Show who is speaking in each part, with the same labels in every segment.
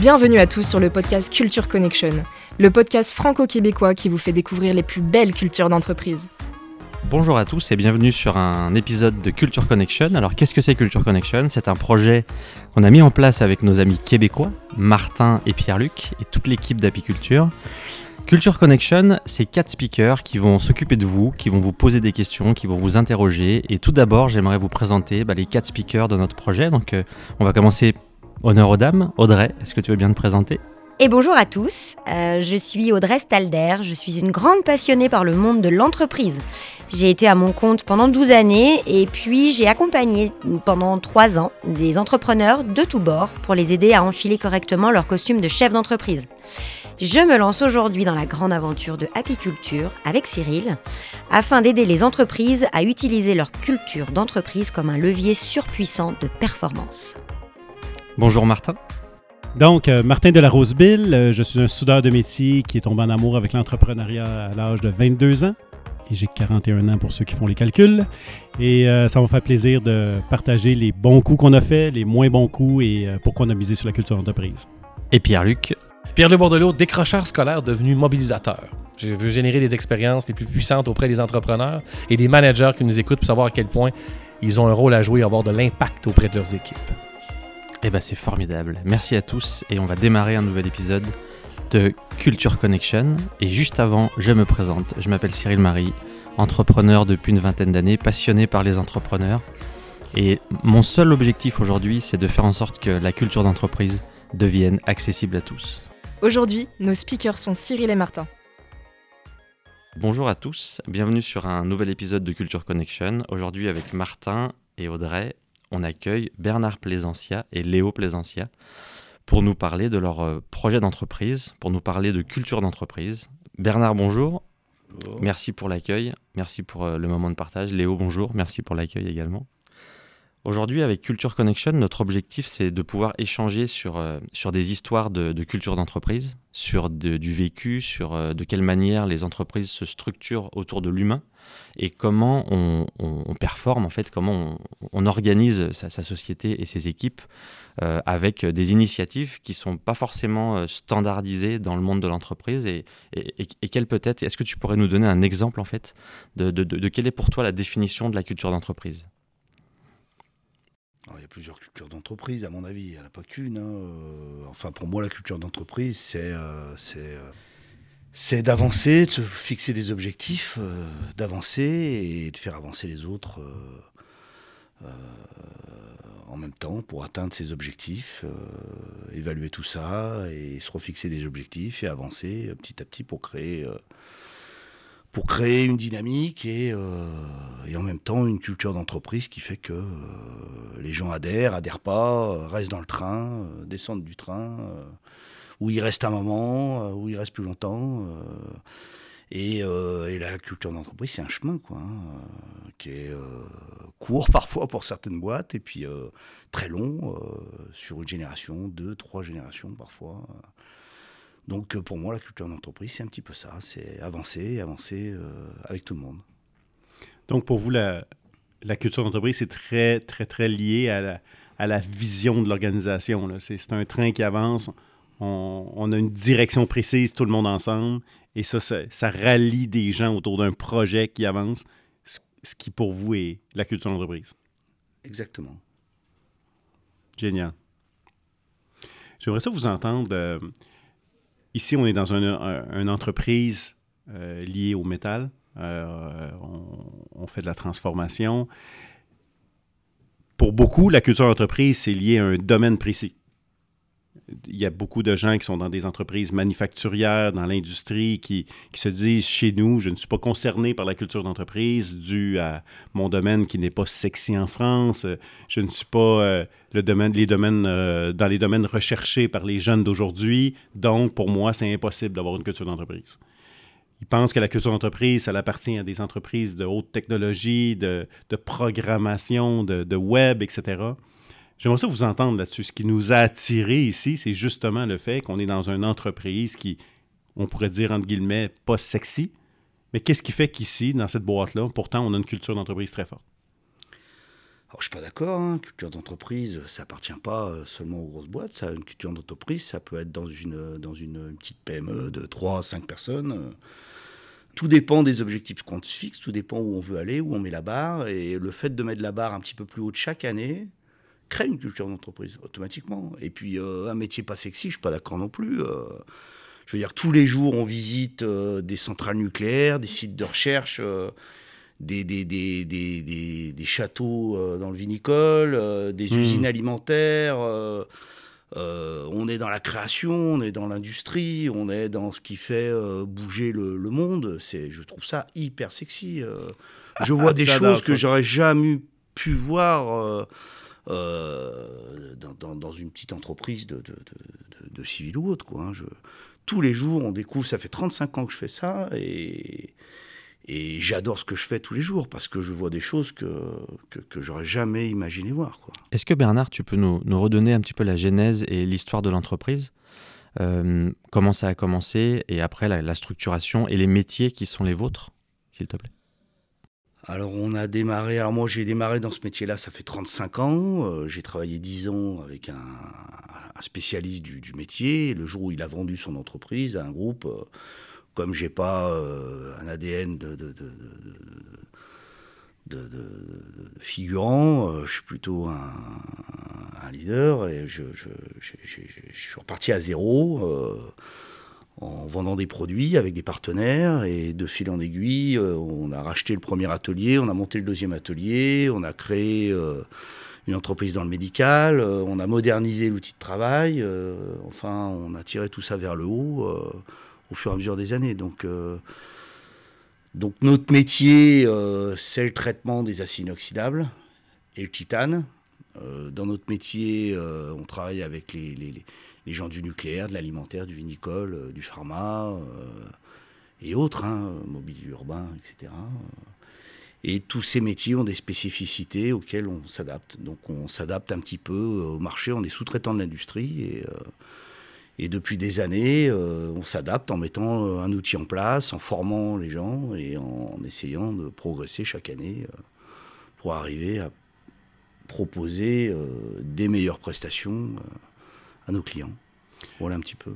Speaker 1: Bienvenue à tous sur le podcast Culture Connection, le podcast franco-québécois qui vous fait découvrir les plus belles cultures d'entreprise.
Speaker 2: Bonjour à tous et bienvenue sur un épisode de Culture Connection. Alors qu'est-ce que c'est Culture Connection? C'est un projet qu'on a mis en place avec nos amis québécois, Martin et Pierre-Luc, et toute l'équipe d'Apiculture. Culture Connection, c'est quatre speakers qui vont s'occuper de vous, qui vont vous poser des questions, qui vont vous interroger. Et tout d'abord, j'aimerais vous présenter bah, les quatre speakers de notre projet. Donc, euh, on va commencer Honneur aux dames. Audrey, est-ce que tu veux bien te présenter?
Speaker 3: Et bonjour à tous, euh, je suis Audrey Stalder, je suis une grande passionnée par le monde de l'entreprise. J'ai été à mon compte pendant 12 années et puis j'ai accompagné pendant 3 ans des entrepreneurs de tous bords pour les aider à enfiler correctement leur costume de chef d'entreprise. Je me lance aujourd'hui dans la grande aventure de apiculture avec Cyril afin d'aider les entreprises à utiliser leur culture d'entreprise comme un levier surpuissant de performance.
Speaker 2: Bonjour Martin.
Speaker 4: Donc, euh, Martin de la Rosebille, euh, je suis un soudeur de métier qui est tombé en amour avec l'entrepreneuriat à l'âge de 22 ans. Et j'ai 41 ans pour ceux qui font les calculs. Et euh, ça m'a fait plaisir de partager les bons coups qu'on a fait, les moins bons coups et pourquoi on a misé sur la culture d'entreprise.
Speaker 2: Et Pierre-Luc?
Speaker 5: Pierre-Luc Bordelot, décrocheur scolaire devenu mobilisateur. Je veux générer des expériences les plus puissantes auprès des entrepreneurs et des managers qui nous écoutent pour savoir à quel point ils ont un rôle à jouer et avoir de l'impact auprès de leurs équipes.
Speaker 2: Eh ben c'est formidable. Merci à tous et on va démarrer un nouvel épisode de Culture Connection. Et juste avant, je me présente. Je m'appelle Cyril Marie, entrepreneur depuis une vingtaine d'années, passionné par les entrepreneurs. Et mon seul objectif aujourd'hui, c'est de faire en sorte que la culture d'entreprise devienne accessible à tous.
Speaker 1: Aujourd'hui, nos speakers sont Cyril et Martin.
Speaker 2: Bonjour à tous, bienvenue sur un nouvel épisode de Culture Connection. Aujourd'hui avec Martin et Audrey on accueille Bernard Plaisancia et Léo Plaisancia pour nous parler de leur euh, projet d'entreprise, pour nous parler de culture d'entreprise. Bernard, bonjour. Merci pour l'accueil, merci pour euh, le moment de partage. Léo, bonjour, merci pour l'accueil également. Aujourd'hui, avec Culture Connection, notre objectif, c'est de pouvoir échanger sur, euh, sur des histoires de, culture d'entreprise, sur du vécu, sur de quelle manière les entreprises se structurent autour de l'humain et comment on, performe, en fait, comment on, organise sa, société et ses équipes euh, avec des initiatives qui ne sont pas forcément euh, standardisées dans le monde de l'entreprise et, et, peut-être, est-ce que tu pourrais nous donner un exemple en fait de, de, quelle est pour toi la définition de la culture d'entreprise?
Speaker 6: Il y a plusieurs cultures d'entreprise, à mon avis. Il n'y en a pas qu'une. Hein. Euh, enfin, pour moi, la culture d'entreprise, c'est c'est d'avancer, de se fixer des objectifs, euh, d'avancer et de faire avancer les autres euh, euh, en même temps pour atteindre ces objectifs, évaluer tout ça et se refixer des objectifs et avancer petit à petit pour créer, pour créer une dynamique et, et, en même temps une culture d'entreprise qui fait que les gens adhèrent, adhèrent pas, restent dans le train, descendent du train où il reste un moment, euh, où il reste plus longtemps. Euh, euh, et, la culture d'entreprise, c'est un chemin, quoi, hein, qui est court parfois pour certaines boîtes, et puis très long sur une génération, deux, trois générations parfois. Donc pour moi, la culture d'entreprise, c'est un petit peu ça, c'est avancer, avancer avec tout le monde.
Speaker 4: Donc pour vous, la, la culture d'entreprise, c'est très, très, très lié à la, à la vision de l'organisation. C'est un train qui avance, on, a une direction précise, tout le monde ensemble, et ça, ça, rallie des gens autour d'un projet qui avance, ce, qui pour vous est la culture d'entreprise.
Speaker 6: Exactement.
Speaker 4: Génial. J'aimerais ça vous entendre. Euh, ici, on est dans une entreprise euh, liée au métal. Euh, on, fait de la transformation. Pour beaucoup, la culture d'entreprise, c'est lié à un domaine précis il y a beaucoup de gens qui sont dans des entreprises manufacturières, dans l'industrie, qui, se disent chez nous, je ne suis pas concerné par la culture d'entreprise dû à mon domaine qui n'est pas sexy en France. Je ne suis pas euh, le domaine, les domaines, euh, dans les domaines recherchés par les jeunes d'aujourd'hui. Donc, pour moi, c'est impossible d'avoir une culture d'entreprise. Ils pensent que la culture d'entreprise, ça appartient à des entreprises de haute technologie, de, programmation, de, de web, etc. J'aimerais ça vous entendre là-dessus. Ce qui nous a attirés ici, c'est justement le fait qu'on est dans une entreprise qui, on pourrait dire entre guillemets, pas sexy. Mais qu'est-ce qui fait qu'ici, dans cette boîte-là, pourtant, on a une culture d'entreprise très forte?
Speaker 6: Alors, je suis pas d'accord. Hein. Culture d'entreprise, ça appartient pas euh, seulement aux grosses boîtes. Ça, une culture d'entreprise, ça peut être dans une, dans une, petite PME de 3 à 5 personnes. Tout dépend des objectifs qu'on se fixe, tout dépend où on veut aller, où on met la barre. Et le fait de mettre la barre un petit peu plus haute chaque année crée une culture d'entreprise automatiquement. Et puis, euh, un métier pas sexy, je suis pas d'accord non plus. Euh. je veux dire, tous les jours, on visite euh, des centrales nucléaires, des sites de recherche des, des, des, des, des châteaux dans le vinicole, des mmh. usines alimentaires. On est dans la création, on est dans l'industrie, on est dans ce qui fait bouger le, monde. C'est, je trouve ça hyper sexy. je vois des choses que j'aurais jamais pu voir dans, dans, une petite entreprise de, civil ou autre. Quoi, hein. je, tous les jours, on découvre, ça fait 35 ans que je fais ça, et, et j'adore ce que je fais tous les jours parce que je vois des choses que, que, j'aurais jamais imaginé voir.
Speaker 2: Est-ce que Bernard, tu peux nous, nous, redonner un petit peu la genèse et l'histoire de l'entreprise? Euh, Comment ça a commencé et après la, structuration et les métiers qui sont les vôtres, s'il te plaît?
Speaker 6: Alors on a démarré, alors moi j'ai démarré dans ce métier-là, ça fait 35 ans, euh, j'ai travaillé 10 ans avec un, spécialiste du, métier, le jour où il a vendu son entreprise à un groupe, euh, comme j'ai pas euh, un ADN de, figurant, euh, je suis plutôt un, leader et je, suis reparti à zéro en vendant des produits avec des partenaires et de fil en aiguille, on a racheté le premier atelier, on a monté le deuxième atelier, on a créé une entreprise dans le médical, on a modernisé l'outil de travail, enfin on a tiré tout ça vers le haut au fur et à mesure des années. Donc, euh, notre métier, euh, c'est le traitement des acides inoxydables et le titane. Euh, dans notre métier, on travaille avec les, gens du nucléaire, de l'alimentaire, du vinicole, du pharma et autres, hein, mobilier urbain, etc. Et tous ces métiers ont des spécificités auxquelles on s'adapte. Donc on s'adapte un petit peu au marché, on est sous-traitant de l'industrie et depuis des années, euh, on s'adapte en mettant euh, un outil en place, en formant les gens et en essayant de progresser chaque année euh, pour arriver à proposer des meilleures prestations à nos clients. Voilà un petit peu.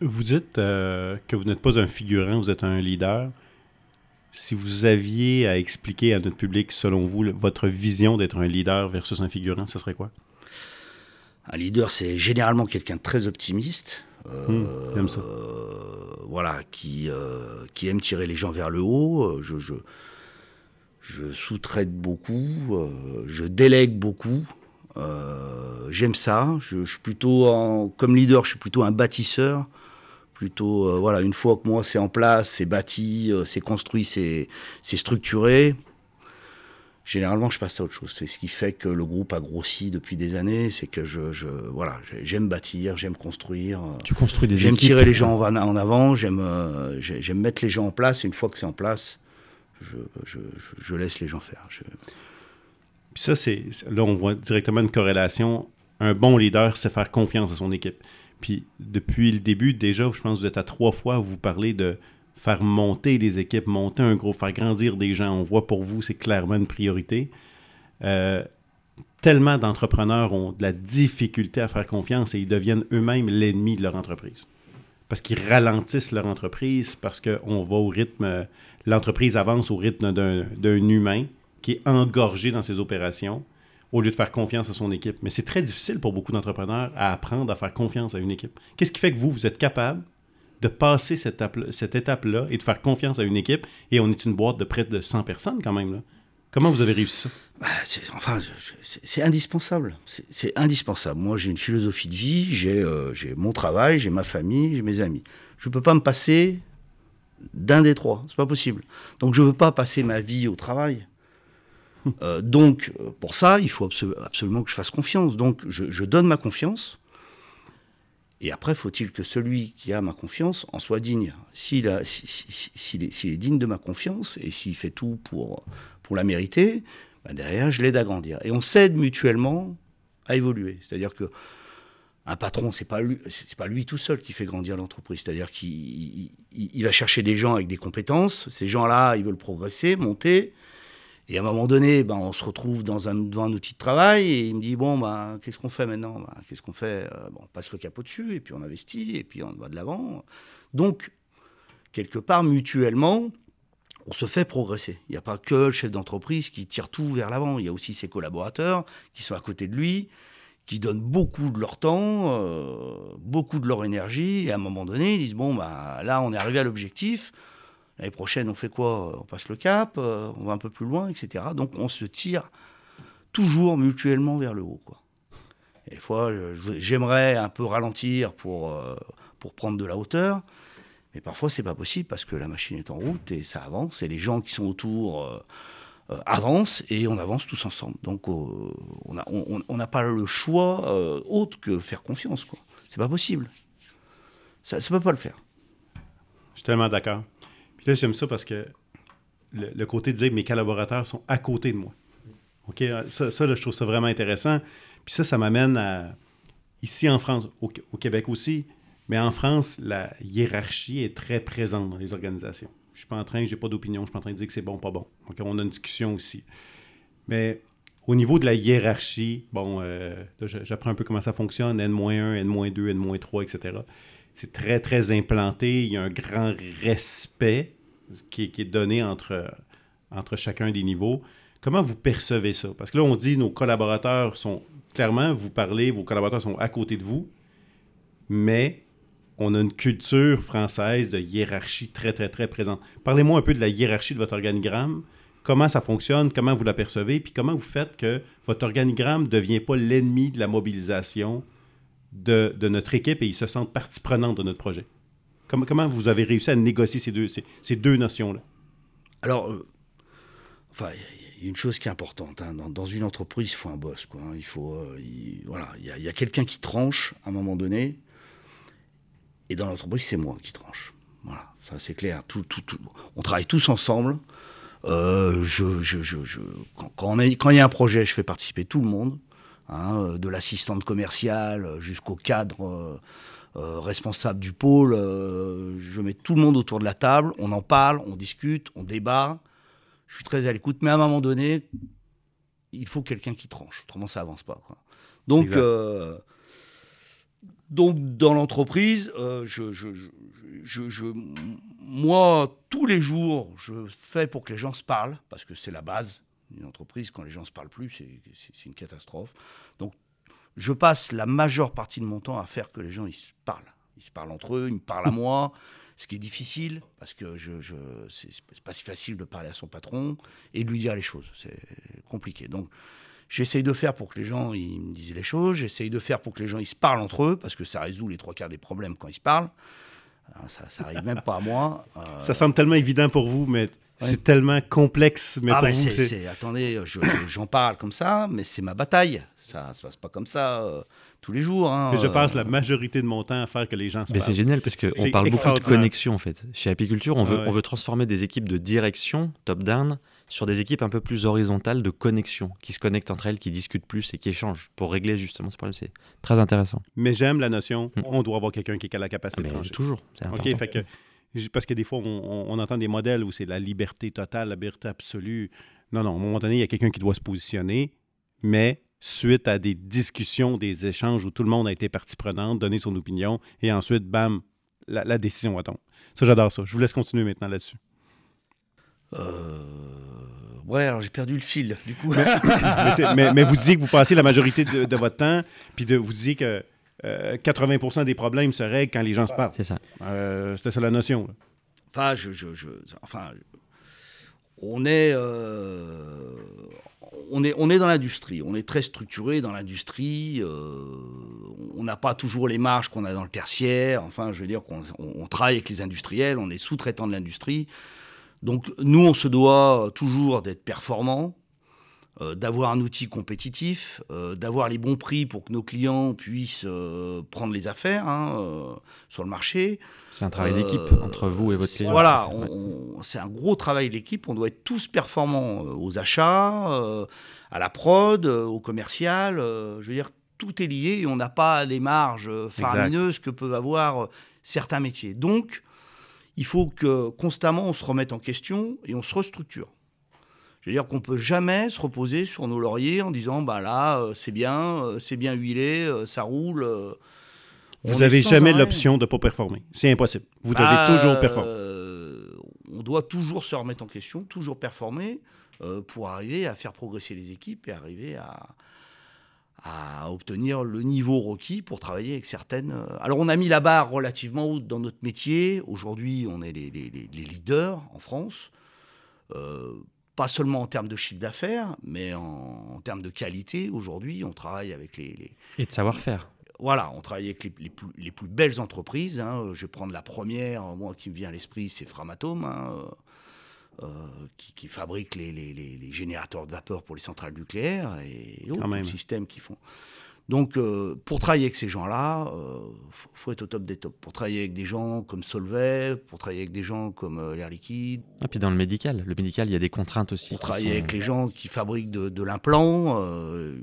Speaker 4: Vous dites que vous n'êtes pas un figurant, vous êtes un leader. Si vous aviez à expliquer à notre public, selon vous, votre vision d'être un leader versus un figurant, ce serait quoi?
Speaker 6: Un leader, c'est généralement quelqu'un de très optimiste.
Speaker 4: Euh, ça.
Speaker 6: voilà, qui, euh, qui aime tirer les gens vers le haut. Je, je, je sous-traite beaucoup, euh, je délègue beaucoup. J'aime ça. Je, je, suis plutôt, en, comme leader, je suis plutôt un bâtisseur. Plutôt, voilà, une fois que moi c'est en place, c'est bâti, c'est construit, c'est structuré, généralement, je passe à autre chose. C'est ce qui fait que le groupe a grossi depuis des années. C'est que je, je voilà, j'aime bâtir, j'aime construire.
Speaker 2: Tu construis des
Speaker 6: J'aime tirer les gens en avant. J'aime, euh, j'aime mettre les gens en place. Et une fois que c'est en place, je, je, je, laisse les gens faire.
Speaker 4: Puis ça, c'est là, on voit directement une corrélation. Un bon leader, c'est faire confiance à son équipe. Puis depuis le début, déjà, je pense que vous êtes à trois fois, vous parlez de faire monter les équipes, monter un groupe, faire grandir des gens. On voit pour vous, c'est clairement une priorité. Euh, tellement d'entrepreneurs ont de la difficulté à faire confiance et ils deviennent eux-mêmes l'ennemi de leur entreprise. Parce qu'ils ralentissent leur entreprise, parce qu'on va au rythme, l'entreprise avance au rythme d'un humain qui est engorgé dans ses opérations au lieu de faire confiance à son équipe. Mais c'est très difficile pour beaucoup d'entrepreneurs à apprendre à faire confiance à une équipe. Qu'est-ce qui fait que vous, vous êtes capable de passer cette, étape-là et de faire confiance à une équipe? Et on est une boîte de près de 100 personnes quand même. Comment vous avez réussi ça?
Speaker 6: Bah, enfin, c'est indispensable. C'est indispensable. Moi, j'ai une philosophie de vie, euh, j'ai mon travail, j'ai ma famille, j'ai mes amis. Je ne peux pas me passer d'un des trois. C'est pas possible. Donc, je ne veux pas passer ma vie au travail. Euh, donc, euh, pour ça, il faut absolument que je fasse confiance. Donc, je, donne ma confiance. Et après, faut-il que celui qui a ma confiance en soit digne. S'il est, digne de ma confiance et s'il fait tout pour, la mériter, bah, derrière, je l'aide à grandir. Et on s'aide mutuellement à évoluer. C'est-à-dire que un patron, c'est pas lui, pas lui tout seul qui fait grandir l'entreprise. C'est-à-dire qu'il va chercher des gens avec des compétences. Ces gens-là, ils veulent progresser, monter. Et à un moment donné, ben, on se retrouve dans un, devant un outil de travail et il me dit Bon, ben, qu'est-ce qu'on fait maintenant? Ben, Qu'est-ce qu'on fait? Euh, bon, On passe le capot dessus et puis on investit et puis on va de l'avant. Donc, quelque part, mutuellement, on se fait progresser. Il n'y a pas que le chef d'entreprise qui tire tout vers l'avant. Il y a aussi ses collaborateurs qui sont à côté de lui, qui donnent beaucoup de leur temps, euh, beaucoup de leur énergie. Et à un moment donné, ils disent Bon, ben, là, on est arrivé à l'objectif. L'année prochaine, on fait quoi? On passe le cap, euh, on va un peu plus loin, etc. Donc on se tire toujours mutuellement vers le haut. Des fois, j'aimerais un peu ralentir pour, euh, pour prendre de la hauteur, mais parfois c'est pas possible parce que la machine est en route et ça avance, et les gens qui sont autour euh, avancent et on avance tous ensemble. Donc on n'a on, pas le choix autre que faire confiance. quoi. C'est pas possible. Ça ne peut pas le faire.
Speaker 4: Je suis tellement d'accord. Puis là, j'aime ça parce que le, côté de dire mes collaborateurs sont à côté de moi. OK? Ça, ça, là, je trouve ça vraiment intéressant. Puis ça, ça m'amène à. Ici en France, au, Québec aussi, mais en France, la hiérarchie est très présente dans les organisations. Je suis pas en train, j'ai pas d'opinion, je suis pas en train de dire que c'est bon, pas bon. OK? On a une discussion aussi. Mais au niveau de la hiérarchie, bon, euh, j'apprends un peu comment ça fonctionne, N-1, N-2, N-3, etc. C'est très, très implanté. Il y a un grand respect qui, est- donné entre, entre chacun des niveaux. Comment vous percevez ça? Parce que là, on dit nos collaborateurs sont, clairement, vous parlez, vos collaborateurs sont à côté de vous, mais on a une culture française de hiérarchie très, très, très présente. Parlez-moi un peu de la hiérarchie de votre organigramme. Comment ça fonctionne? Comment vous la percevez? Puis comment vous faites que votre organigramme ne devient pas l'ennemi de la mobilisation de, notre équipe et ils se sentent partie prenante de notre projet? Comment, comment vous avez réussi à négocier ces deux, ces, deux notions-là?
Speaker 6: Alors, euh, enfin, il y a- une chose qui est importante. hein. Dans, une entreprise, il faut un boss. Quoi, hein. Il faut, euh, il- voilà, il y a, quelqu'un qui tranche à un moment donné. Et dans l'entreprise, c'est moi qui tranche. Voilà, ça c'est clair. Tout, tout, tout- on travaille tous ensemble. Euh, je, je, je, quand il y a un projet, je fais participer tout le monde, hein, euh, de l'assistante commerciale jusqu'au cadre euh, euh, responsable du pôle. je mets tout le monde autour de la table, on en parle, on discute, on débat. Je suis très à l'écoute, mais à un moment donné, il faut quelqu'un qui tranche, autrement ça avance pas. quoi. Donc, dans l'entreprise, euh, je, je- je- je- je- moi, tous les jours, je fais pour que les gens se parlent, parce que c'est la base d'une entreprise. Quand les gens ne se parlent plus, c'est une catastrophe. Donc, je passe la majeure partie de mon temps à faire que les gens ils se parlent. Ils se parlent entre eux, ils me parlent à moi, ce qui est difficile, parce que je, je, c'est pas si facile de parler à son patron et de lui dire les choses. C'est compliqué. Donc, j'essaye de faire pour que les gens ils me disent les choses, j'essaye de faire pour que les gens ils se parlent entre eux, parce que ça résout les trois quarts des problèmes quand ils se parlent. Alors, ça, ça arrive même pas à moi.
Speaker 4: Ça semble tellement évident pour vous, mais
Speaker 6: Ouais.
Speaker 4: c'est tellement complexe. Mais
Speaker 6: ah
Speaker 4: pour
Speaker 6: ben
Speaker 4: vous,
Speaker 6: c'est,
Speaker 4: c'est...
Speaker 6: c'est- attendez, je- j'en parle comme ça, mais c'est ma bataille. Ça se passe pas comme ça euh, tous les jours. hein,
Speaker 4: Mais je
Speaker 6: euh,
Speaker 4: passe la majorité de mon temps à faire que les gens se
Speaker 2: Mais c'est génial parce qu'on parle beaucoup de connexion en fait. Chez Apiculture, on veut,
Speaker 4: Ah ouais.
Speaker 2: on veut transformer des équipes de direction, top-down, sur des équipes un peu plus horizontales de connexion, qui se connectent entre elles, qui discutent plus et qui échangent pour régler justement ces problèmes. C'est très intéressant.
Speaker 4: Mais j'aime la notion,
Speaker 2: Hmm.
Speaker 4: on doit avoir quelqu'un qui a la
Speaker 2: Ah,
Speaker 4: capacité
Speaker 2: mais
Speaker 4: de
Speaker 2: toujours, c'est important.
Speaker 4: OK, fait que, parce que des fois, on, on- entend des modèles où c'est la liberté totale, la liberté absolue. Non, non, à un moment donné, il y a quelqu'un qui doit se positionner, mais suite à des discussions, des échanges où tout le monde a été partie prenante, donné son opinion, et ensuite, bam, la, la décision va tomber. Ça, j'adore ça. Je vous laisse continuer maintenant là-dessus.
Speaker 6: euh, Ouais, alors j'ai perdu le fil, du coup.
Speaker 4: mais, c'est- mais- mais vous disiez que vous passez la majorité de, de votre temps, puis de, vous disiez que euh, 80% des problèmes se règlent quand les gens se parlent.
Speaker 2: C'est ça.
Speaker 4: Euh, C'était ça la notion. là.
Speaker 6: Enfin, je, je- je- enfin, on est, euh, on est, on est dans l'industrie. On est très structuré dans l'industrie. euh, on n'a pas toujours les marges qu'on a dans le tertiaire. Enfin, je veux dire qu'on on- on travaille avec les industriels. On est sous-traitant de l'industrie. Donc, nous, on se doit toujours d'être performants. Euh, d'avoir un outil compétitif, euh, d'avoir les bons prix pour que nos clients puissent euh, prendre les affaires hein, sur le marché.
Speaker 2: C'est un travail d'équipe entre vous et votre client.
Speaker 6: Voilà, c'est un gros travail d'équipe. On doit être tous performants aux achats, à la prod, au commercial. je veux dire, tout est lié et on n'a pas les marges faramineuses que peuvent avoir certains métiers. Donc, il faut que constamment on se remette en question et on se restructure. Je Je veux dire qu'on peut jamais se reposer sur nos lauriers en disant bah là euh, c'est bien, euh, c'est bien huilé, euh, ça roule.
Speaker 4: Vous n'avez jamais l'option de ne pas performer. C'est impossible. Vous devez
Speaker 6: Bah,
Speaker 4: toujours performer.
Speaker 6: on doit toujours se remettre en question, toujours performer pour arriver à faire progresser les équipes et arriver à, à obtenir le niveau requis pour travailler avec certaines. Alors on a mis la barre relativement haute dans notre métier. Aujourd'hui, on est les- les leaders en France. Pas seulement en termes de chiffre d'affaires, mais en, en termes de qualité. Aujourd'hui, on travaille avec les- les,
Speaker 2: Et de savoir-faire.
Speaker 6: voilà, on travaille avec les, les plus, les plus belles entreprises. hein. Je vais prendre la première, moi qui me vient à l'esprit, c'est Framatome, hein, euh, qui, qui fabrique les, les- les- les générateurs de vapeur pour les centrales nucléaires et autres
Speaker 4: même.
Speaker 6: systèmes qui font. Donc, euh, pour travailler avec ces gens-là, il faut, faut être au top des tops. Pour travailler avec des gens comme Solvay, pour travailler avec des gens comme euh, L'air Liquide,
Speaker 2: Et puis dans le médical, le médical, il y a des contraintes aussi.
Speaker 6: pour travailler
Speaker 2: sont-
Speaker 6: avec les gens qui fabriquent de, de l'implant. euh,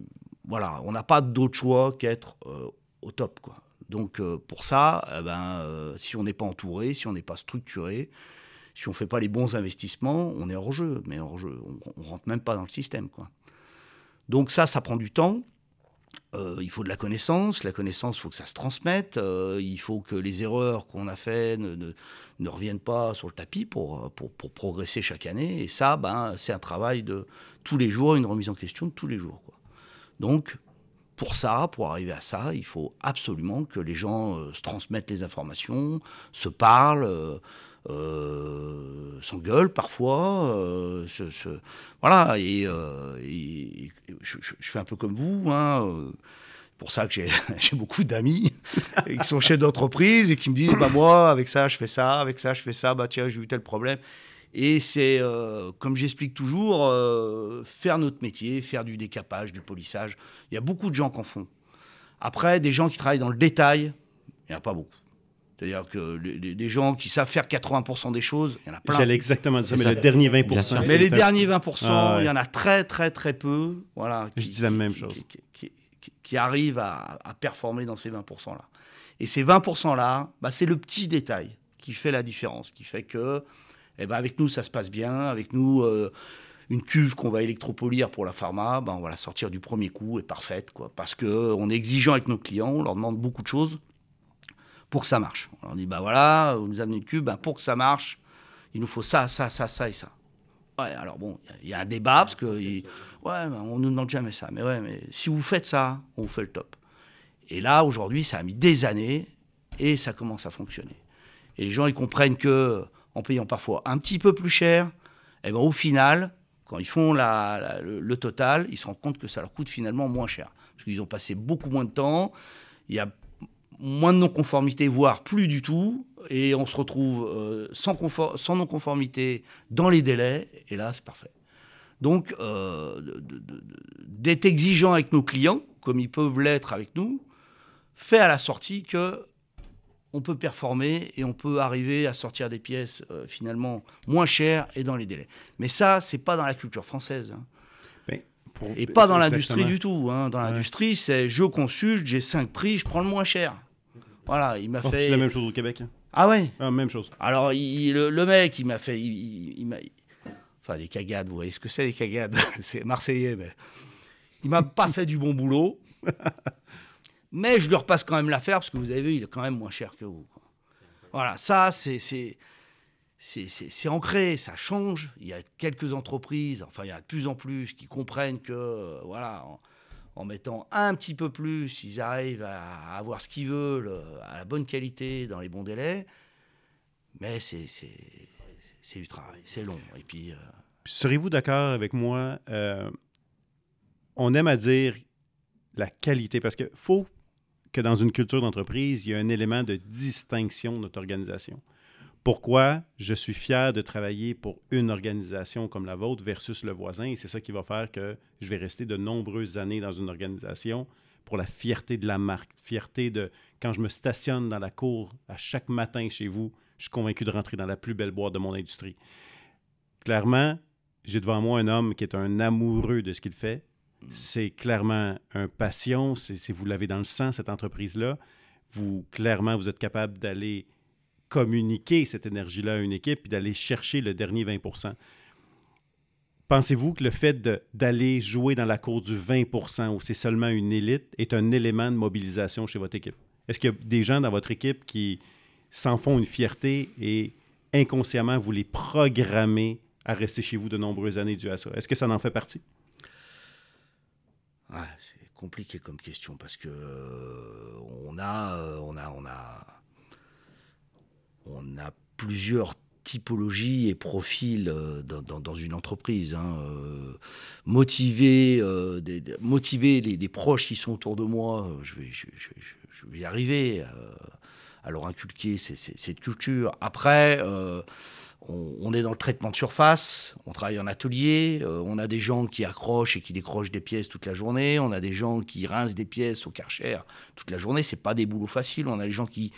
Speaker 6: voilà, on n'a pas d'autre choix qu'être euh, au top. Quoi. Donc euh, pour ça, eh ben, euh, si on n'est pas entouré, si on n'est pas structuré, si on ne fait pas les bons investissements, on est hors jeu. Mais hors jeu, on ne rentre même pas dans le système. Quoi. Donc ça, ça prend du temps. Euh, il faut de la connaissance. La connaissance, il faut que ça se transmette. Euh, il faut que les erreurs qu'on a faites ne, ne- ne reviennent pas sur le tapis pour, pour, pour progresser chaque année. Et ça, ben, c'est un travail de tous les jours, une remise en question de tous les jours. Quoi. Donc, pour ça, pour arriver à ça, il faut absolument que les gens euh, se transmettent les informations, se parlent, euh, s'engueulent parfois. euh, se- se- voilà, et, euh, et- je, je- je fais un peu comme vous. Hein, euh, pour ça que j'ai beaucoup d'amis qui sont chefs d'entreprise et qui me disent bah moi avec ça je fais ça avec ça je fais ça bah tiens j'ai eu tel problème et c'est euh, comme j'explique toujours euh, faire notre métier faire du décapage du polissage il y a beaucoup de gens qui en font après des gens qui travaillent dans le détail il n'y en a pas beaucoup c'est-à-dire que les, les- les gens qui savent faire 80% des choses il y en a plein
Speaker 4: J'allais exactement dire ça, mais
Speaker 2: ça.
Speaker 4: le dernier 20
Speaker 2: Bien sûr.
Speaker 6: mais
Speaker 4: c'est
Speaker 6: les derniers 20%,
Speaker 4: Ah ouais.
Speaker 6: il y en a très très très peu. Voilà,
Speaker 4: Je dis la même chose.
Speaker 6: Qui, qui- qui- qui arrivent à, à performer dans ces 20%-là. Et ces 20%-là, bah, c'est le petit détail qui fait la différence, qui fait que, eh ben, avec nous, ça se passe bien. Avec nous, euh, une cuve qu'on va électropolir pour la pharma, ben, on va la sortir du premier coup et parfaite, quoi. Parce qu'on est exigeant avec nos clients, on leur demande beaucoup de choses pour que ça marche. On leur dit, bah voilà, vous nous amenez une cuve, ben, pour que ça marche, il nous faut ça, ça, ça, ça et ça. Ouais, alors bon, il y a- un débat parce que il- ouais, on nous demande jamais ça. Mais ouais, mais si vous faites ça, on vous fait le top. Et là, aujourd'hui, ça a mis des années et ça commence à fonctionner. Et les gens, ils comprennent que en payant parfois un petit peu plus cher, eh ben, au final, quand ils font la- le, le total, ils se rendent compte que ça leur coûte finalement moins cher. Parce qu'ils ont passé beaucoup moins de temps, il y a moins de non-conformité, voire plus du tout, et on se retrouve euh, sans, non-conformité dans les délais, et là, c'est parfait. Donc, euh, d'être exigeant avec nos clients, comme ils peuvent l'être avec nous, fait à la sortie que on peut performer et on peut arriver à sortir des pièces euh, finalement moins chères et dans les délais. Mais ça, c'est pas dans la culture française. hein.
Speaker 4: Pour-
Speaker 6: Et pas dans l'industrie du tout. hein. Dans
Speaker 4: Ouais.
Speaker 6: l'industrie, c'est je consulte, j'ai 5 prix, je prends le moins cher. Voilà, il m'a
Speaker 4: Oh,
Speaker 6: fait.
Speaker 4: C'est la même chose au Québec.
Speaker 6: Ah ouais?
Speaker 4: Ah, même chose.
Speaker 6: Alors, il- le, le mec, il m'a fait. Il, m'a- enfin, des cagades, vous voyez ce que c'est, des cagades? C'est marseillais, mais. Il m'a pas fait du bon boulot. mais je lui repasse quand même l'affaire, parce que vous avez vu, il est quand même moins cher que vous. Voilà, ça, c'est. c'est c'est- c'est c'est ancré, ça change. Il y a quelques entreprises, enfin il y en a de plus en plus, qui comprennent que, euh, voilà, en, mettant un petit peu plus, ils arrivent à avoir ce qu'ils veulent, euh, à la bonne qualité, dans les bons délais. Mais c'est du travail, c'est long. Et puis, euh,
Speaker 4: Serez-vous d'accord avec moi? euh, on aime à dire la qualité, parce qu'il faut que dans une culture d'entreprise, il y ait un élément de distinction de notre organisation. Pourquoi je suis fier de travailler pour une organisation comme la vôtre versus le voisin, et c'est ça qui va faire que je vais rester de nombreuses années dans une organisation pour la fierté de la marque, fierté de quand je me stationne dans la cour à chaque matin chez vous, je suis convaincu de rentrer dans la plus belle boîte de mon industrie. Clairement, j'ai devant moi un homme qui est un amoureux de ce qu'il fait. C'est clairement un passion. C'est, c'est- vous l'avez dans le sang, cette entreprise-là. Vous, clairement, vous êtes capable d'aller communiquer cette énergie-là à une équipe et d'aller chercher le dernier 20% Pensez-vous que le fait d'aller jouer dans la cour du 20% où c'est seulement une élite est un élément de mobilisation chez votre équipe? Est-ce qu'il y a des gens dans votre équipe qui s'en font une fierté et inconsciemment vous les programmez à rester chez vous de nombreuses années dû à ça? Est-ce que ça en fait partie?
Speaker 6: Ouais, c'est compliqué comme question parce que euh, on a, euh, on a, on a, on a plusieurs typologies et profils euh, dans, une entreprise. hein, euh, motiver, euh, les, proches qui sont autour de moi, je vais, y arriver. à leur inculquer cette culture. Après, on, est dans le traitement de surface, on travaille en atelier, euh, on a des gens qui accrochent et qui décrochent des pièces toute la journée, on a des gens qui rincent des pièces au karcher toute la journée. C'est pas des boulots faciles. On a des gens qui,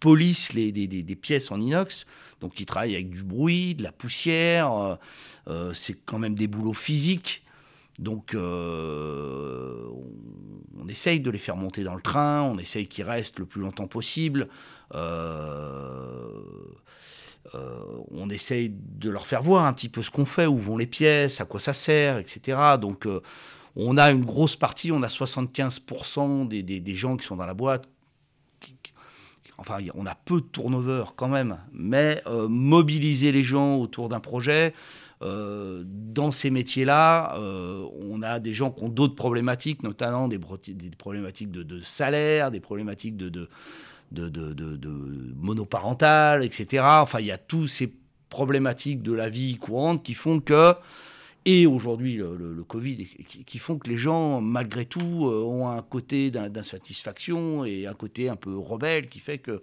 Speaker 6: polissent les, des, pièces en inox, donc qui travaillent avec du bruit, de la poussière. euh, euh, c'est quand même des boulots physiques. Donc, on, essaye de les faire monter dans le train, on essaye qu'ils restent le plus longtemps possible. On essaye de leur faire voir un petit peu ce qu'on fait, où vont les pièces, à quoi ça sert, etc. Donc, euh, on a une grosse partie, on a 75% des, gens qui sont dans la boîte. enfin, on a peu de turnover quand même, mais euh, mobiliser les gens autour d'un projet, euh, dans ces métiers-là, euh, on a des gens qui ont d'autres problématiques, notamment des, problématiques de, salaire, des problématiques de, de, de- de- etc. Enfin, il y a tous ces problématiques de la vie courante qui font que, et aujourd'hui le, Covid, qui, font que les gens, malgré tout, euh, ont un côté d'in- d'insatisfaction et un côté un peu rebelle qui fait que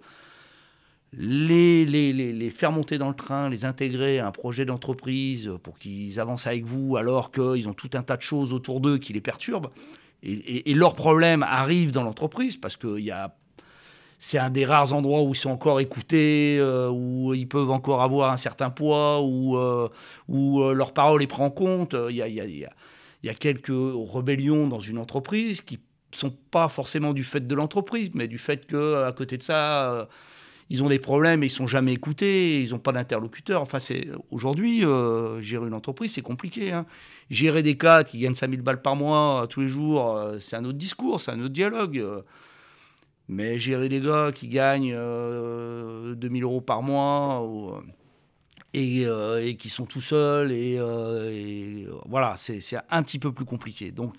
Speaker 6: les, les, les, les faire monter dans le train, les intégrer à un projet d'entreprise pour qu'ils avancent avec vous alors qu'ils ont tout un tas de choses autour d'eux qui les perturbent. Et, et- et leurs problèmes arrivent dans l'entreprise parce que il y a, c'est un des rares endroits où ils sont encore écoutés, euh, où ils peuvent encore avoir un certain poids, où, euh, euh, leur parole est prise en compte. Il y a, quelques rébellions dans une entreprise qui sont pas forcément du fait de l'entreprise, mais du fait que à côté de ça, ils ont des problèmes et ils sont jamais écoutés, ils n'ont pas d'interlocuteur. Enfin, c'est aujourd'hui gérer une entreprise, c'est compliqué. hein. Gérer des cadres qui gagnent 5000 balles par mois tous les jours, c'est un autre discours, c'est un autre dialogue. Euh. Mais gérer des gars qui gagnent euh, 2000 euros par mois euh, et, euh, et qui sont tout seuls, et, euh, euh, voilà, c'est un petit peu plus compliqué. Donc,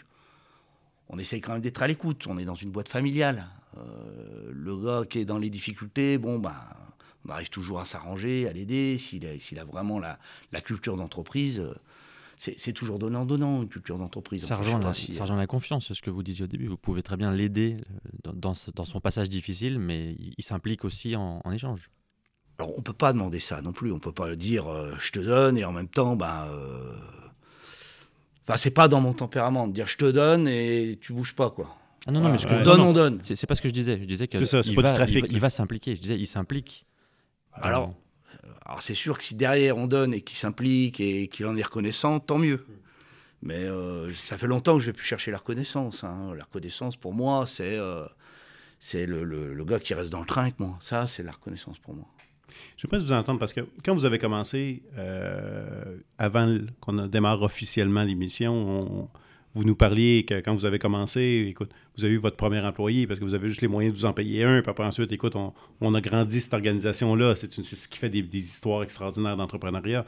Speaker 6: on essaye quand même d'être à l'écoute. On est dans une boîte familiale. Euh, le gars qui est dans les difficultés, bon, ben, on arrive toujours à s'arranger, à l'aider. S'il a, a vraiment la, culture d'entreprise, euh, c'est toujours donnant-donnant, une culture d'entreprise.
Speaker 2: Ça
Speaker 6: Enfin,
Speaker 2: rejoint,
Speaker 6: si-
Speaker 2: ça rejoint la confiance, ce que vous disiez au début. Vous pouvez très bien l'aider euh, dans, dans ce- dans son passage difficile, mais il, il s'implique aussi en, en échange.
Speaker 6: Alors, on peut pas demander ça non plus. On peut pas dire euh, je te donne et en même temps, ben. euh, Enfin, c'est pas dans mon tempérament de dire je te donne et tu bouges pas, quoi.
Speaker 2: Ah non, non, mais ce que
Speaker 4: Ouais.
Speaker 6: On
Speaker 2: non,
Speaker 6: donne,
Speaker 2: non,
Speaker 6: on donne.
Speaker 2: C'est pas ce que je disais. Je disais que
Speaker 4: C'est ça, c'est
Speaker 2: il
Speaker 4: pas du
Speaker 2: va,
Speaker 4: trafic,
Speaker 2: il va, il va s'impliquer. Je disais, il s'implique.
Speaker 6: Alors, alors c'est sûr que si derrière on donne et qu'il s'implique et qu'il en est reconnaissant, tant mieux. Mais euh, ça fait longtemps que je vais plus chercher la reconnaissance. hein. La reconnaissance pour moi, c'est euh, c'est le, le- le gars qui reste dans le train avec moi. Ça, c'est la reconnaissance pour moi.
Speaker 4: Je ne sais pas si vous entendre parce que quand vous avez commencé, euh, avant qu'on démarre officiellement l'émission, on- vous nous parliez que quand vous avez commencé, écoute, vous avez eu votre premier employé parce que vous avez juste les moyens de vous en payer un, puis après ensuite, écoute, on, a grandi cette organisation-là. C'est ce qui fait des, des histoires extraordinaires d'entrepreneuriat.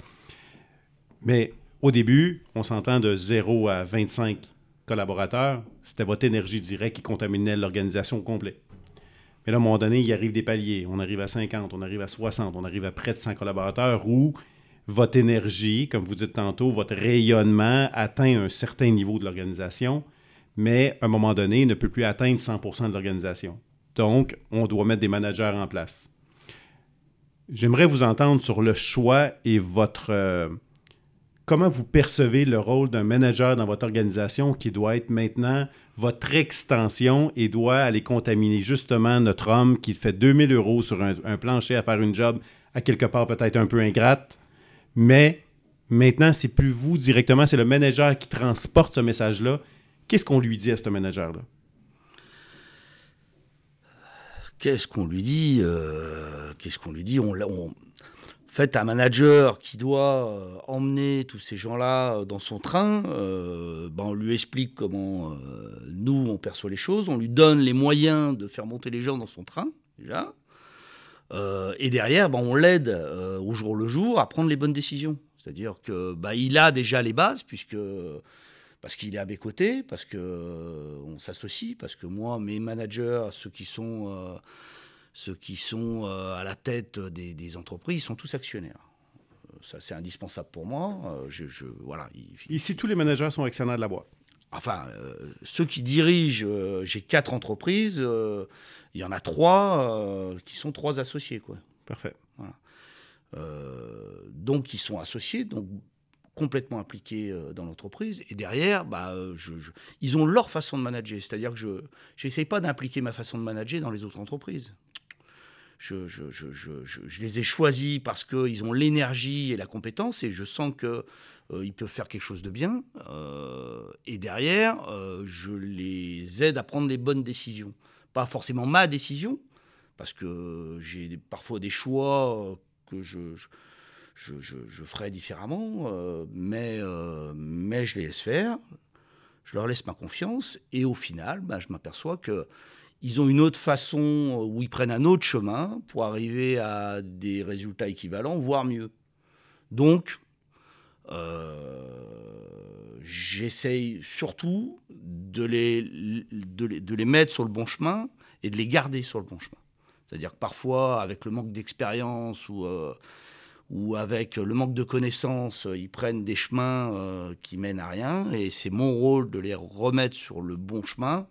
Speaker 4: Mais au début, on s'entend de 0 à 25 collaborateurs, c'était votre énergie directe qui contaminait l'organisation au complet. Mais là, à un moment donné, il arrive des paliers. On arrive à 50, on arrive à 60, on arrive à près de 100 collaborateurs où votre énergie, comme vous dites tantôt, votre rayonnement atteint un certain niveau de l'organisation, mais à un moment donné, ne peut plus atteindre 100% de l'organisation. Donc, on doit mettre des managers en place. J'aimerais vous entendre sur le choix et votre... euh, comment vous percevez le rôle d'un manager dans votre organisation qui doit être maintenant votre extension et doit aller contaminer justement notre homme qui fait 2000 euros sur un, un plancher à faire une job à quelque part peut-être un peu ingrate, mais maintenant c'est plus vous directement, c'est le manager qui transporte ce message-là. Qu'est-ce qu'on lui dit à ce manager-là?
Speaker 6: Qu'est-ce qu'on lui dit euh, Qu'est-ce qu'on lui dit? On, fait, un manager qui doit euh, emmener tous ces gens-là euh, dans son train, euh, ben, on lui explique comment nous, on perçoit les choses, on lui donne les moyens de faire monter les gens dans son train, déjà. Et derrière, ben, on l'aide au jour le jour à prendre les bonnes décisions. C'est-à-dire que ben, il a déjà les bases, puisque parce qu'il est à mes côtés, parce qu'on s'associe, parce que moi, mes managers, ceux qui sont ceux qui sont euh, à la tête des, entreprises sont tous actionnaires. Euh, ça, c'est indispensable pour moi. Euh, je, voilà,
Speaker 4: Ici, tous les managers sont actionnaires de la boîte.
Speaker 6: Enfin, ceux qui dirigent, j'ai quatre entreprises, il y en a trois qui sont trois associés. Quoi.
Speaker 4: Parfait.
Speaker 6: donc, ils sont associés, donc complètement impliqués dans l'entreprise. Et derrière, bah, ils ont leur façon de manager. C'est-à-dire que je n'essaye pas d'impliquer ma façon de manager dans les autres entreprises je, je, je, je, les ai choisis parce qu'ils ont l'énergie et la compétence et je sens qu'ils euh, peuvent faire quelque chose de bien. Euh, et derrière, euh, je les aide à prendre les bonnes décisions. Forcément ma décision, parce que j'ai parfois des choix que je, je, je, ferai différemment, mais, mais je les laisse faire, je leur laisse ma confiance, et au final, bah, je m'aperçois que ils ont une autre façon euh, où ils prennent un autre chemin pour arriver à des résultats équivalents, voire mieux. Donc, euh, j'essaye surtout de les, de, les, mettre sur le bon chemin et de les garder sur le bon chemin. C'est-à-dire que parfois, avec le manque d'expérience ou, euh, ou avec le manque de connaissances, ils prennent des chemins qui mènent à rien. Et c'est mon rôle de les remettre sur le bon chemin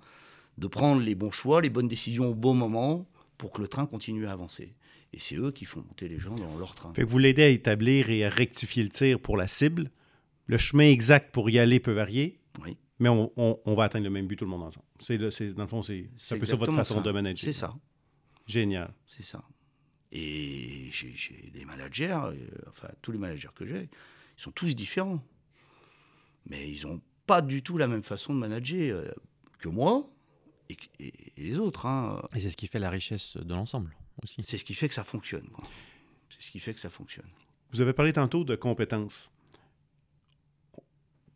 Speaker 6: de prendre les bons choix, les bonnes décisions au bon moment pour que le train continue à avancer. Et c'est eux qui font monter les gens dans leur train.
Speaker 4: Fait que vous l'aidez à établir et à rectifier le tir pour la cible. Le chemin exact pour y aller peut varier.
Speaker 6: Oui.
Speaker 4: Mais on, va atteindre le même but tout le monde ensemble. C'est, dans le fond, c'est, un peu ça votre façon de manager.
Speaker 6: C'est ça.
Speaker 4: Génial.
Speaker 6: C'est ça. Et j'ai, des managers, euh, enfin tous les managers que j'ai, ils sont tous différents. Mais ils n'ont pas du tout la même façon de manager euh, que moi et, les autres. Hein.
Speaker 2: Et c'est ce qui fait la richesse de l'ensemble aussi.
Speaker 6: C'est ce qui fait que ça fonctionne. C'est ce qui fait que ça fonctionne.
Speaker 4: Vous avez parlé tantôt de compétences.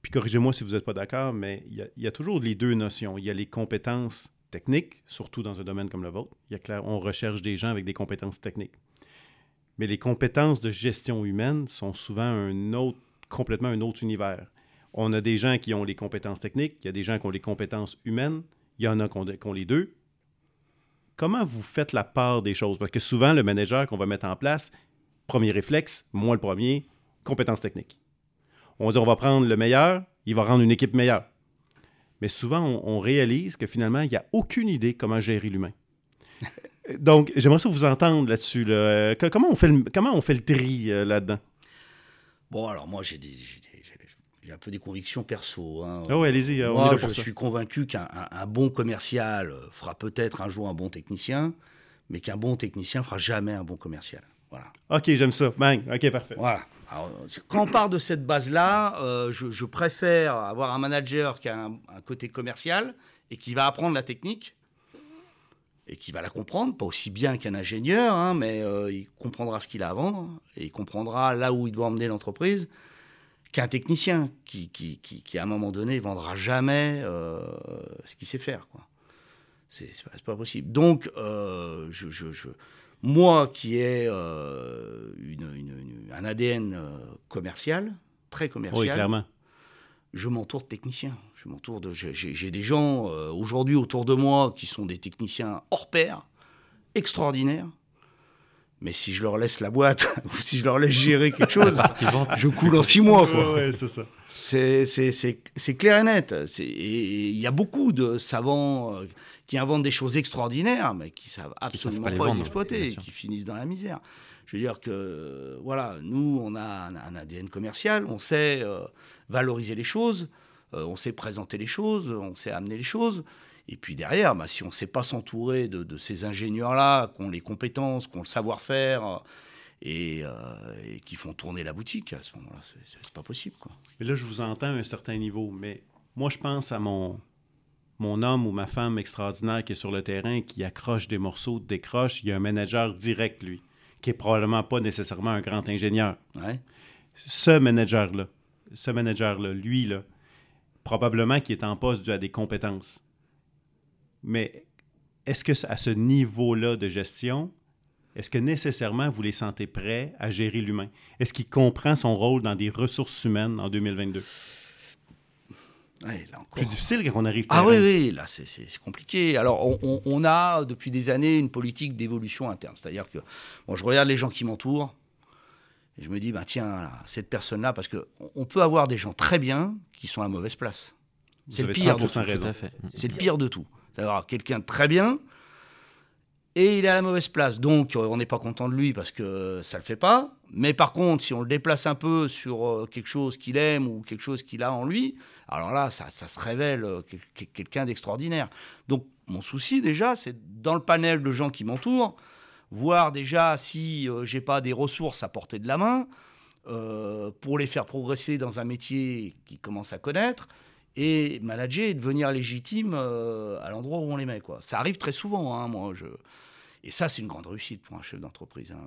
Speaker 4: Puis corrigez-moi si vous n'êtes pas d'accord, mais il y, a toujours les deux notions. Il y a les compétences techniques, surtout dans un domaine comme le vôtre. Il y a clair, on recherche des gens avec des compétences techniques. Mais les compétences de gestion humaine sont souvent un autre, complètement un autre univers. On a des gens qui ont les compétences techniques, il y a des gens qui ont les compétences humaines, il y en a qui ont, les deux. Comment vous faites la part des choses? Parce que souvent, le manager qu'on va mettre en place, premier réflexe, moi le premier, compétences techniques. On dit on va prendre le meilleur, il va rendre une équipe meilleure. Mais souvent, on, réalise que finalement, il n'y a aucune idée comment gérer l'humain. Donc, j'aimerais ça vous entendre là-dessus. Comment, on fait le, comment on fait le tri euh, là-dedans?
Speaker 6: Bon, alors moi, j'ai dit j'ai un peu des convictions perso. Hein.
Speaker 4: Oh, allez-y,
Speaker 6: euh, Moi, je suis convaincu qu'un bon commercial fera peut-être un jour un bon technicien, mais qu'un bon technicien fera jamais un bon commercial. Voilà.
Speaker 4: Ok, j'aime ça. Bang. Ok, parfait.
Speaker 6: Voilà. quand on part de cette base-là, euh, je, préfère avoir un manager qui a un, côté commercial et qui va apprendre la technique et qui va la comprendre, pas aussi bien qu'un ingénieur, hein, mais euh, il comprendra ce qu'il a à vendre et il comprendra là où il doit emmener l'entreprise qu'un technicien qui, qui, qui, à un moment donné, vendra jamais euh, ce qu'il sait faire. Quoi. C'est, pas, possible. Donc, euh, je, je, moi qui ai euh, une, un ADN commercial, très commercial,
Speaker 4: clairement.
Speaker 6: je m'entoure de techniciens. Je m'entoure de, j'ai, des gens aujourd'hui autour de moi qui sont des techniciens hors pair, extraordinaires mais si je leur laisse la boîte ou si je leur laisse gérer quelque chose, je coule en six mois.
Speaker 4: c'est ça.
Speaker 6: C'est clair et net. Il y a beaucoup de savants euh, qui inventent des choses extraordinaires, mais qui savent absolument pas, les, exploiter, qui finissent dans la misère. Je veux dire que, voilà, nous, on a un, ADN commercial, on sait euh, valoriser les choses, euh, on sait présenter les choses, on sait amener les choses. Et puis derrière, bah, si on ne sait pas s'entourer de, ces ingénieurs-là, qui ont les compétences, qui ont le savoir-faire, euh, et, qui font tourner la boutique, à ce moment-là, c'est pas possible. Quoi.
Speaker 4: Mais là, je vous entends à un certain niveau, mais moi, je pense à mon, mon homme ou ma femme extraordinaire qui est sur le terrain, qui accroche des morceaux, décroche. Il y a un manager direct, lui, qui est probablement pas nécessairement un grand ingénieur.
Speaker 6: Ouais.
Speaker 4: Ce manager-là, ce manager-là, lui, là, probablement qu'il est en poste dû à des compétences. Mais est-ce que à ce niveau-là de gestion, est-ce que nécessairement vous les sentez prêts à gérer l'humain? Est-ce qu'il comprend son rôle dans des ressources humaines en 2022?
Speaker 6: Ouais, là.
Speaker 4: Plus difficile quand on arrive
Speaker 6: Ah oui, oui, là c'est compliqué. Alors on, on- on a depuis des années une politique d'évolution interne. C'est-à-dire que bon, je regarde les gens qui m'entourent et je me dis, bah, tiens, là, cette personne-là, parce qu'on on peut avoir des gens très bien qui sont à la mauvaise place. C'est le pire de
Speaker 4: 100%
Speaker 6: tout. C'est le pire de tout. C'est-à-dire quelqu'un de très bien et il est à la mauvaise place. Donc euh, on n'est pas content de lui parce que ça le fait pas. Mais par contre, si on le déplace un peu sur euh, quelque chose qu'il aime ou quelque chose qu'il a en lui, alors là, ça, se révèle euh, quel- quel- quelqu'un d'extraordinaire. Donc mon souci déjà, c'est dans le panel de gens qui m'entourent, voir déjà si j'ai pas des ressources à portée de la main pour les faire progresser dans un métier qu'ils commencent à connaître et manager et devenir légitime euh, à l'endroit où on les met. Quoi. Ça arrive très souvent, hein, moi. Je... Et ça, c'est une grande réussite pour un chef d'entreprise. hein.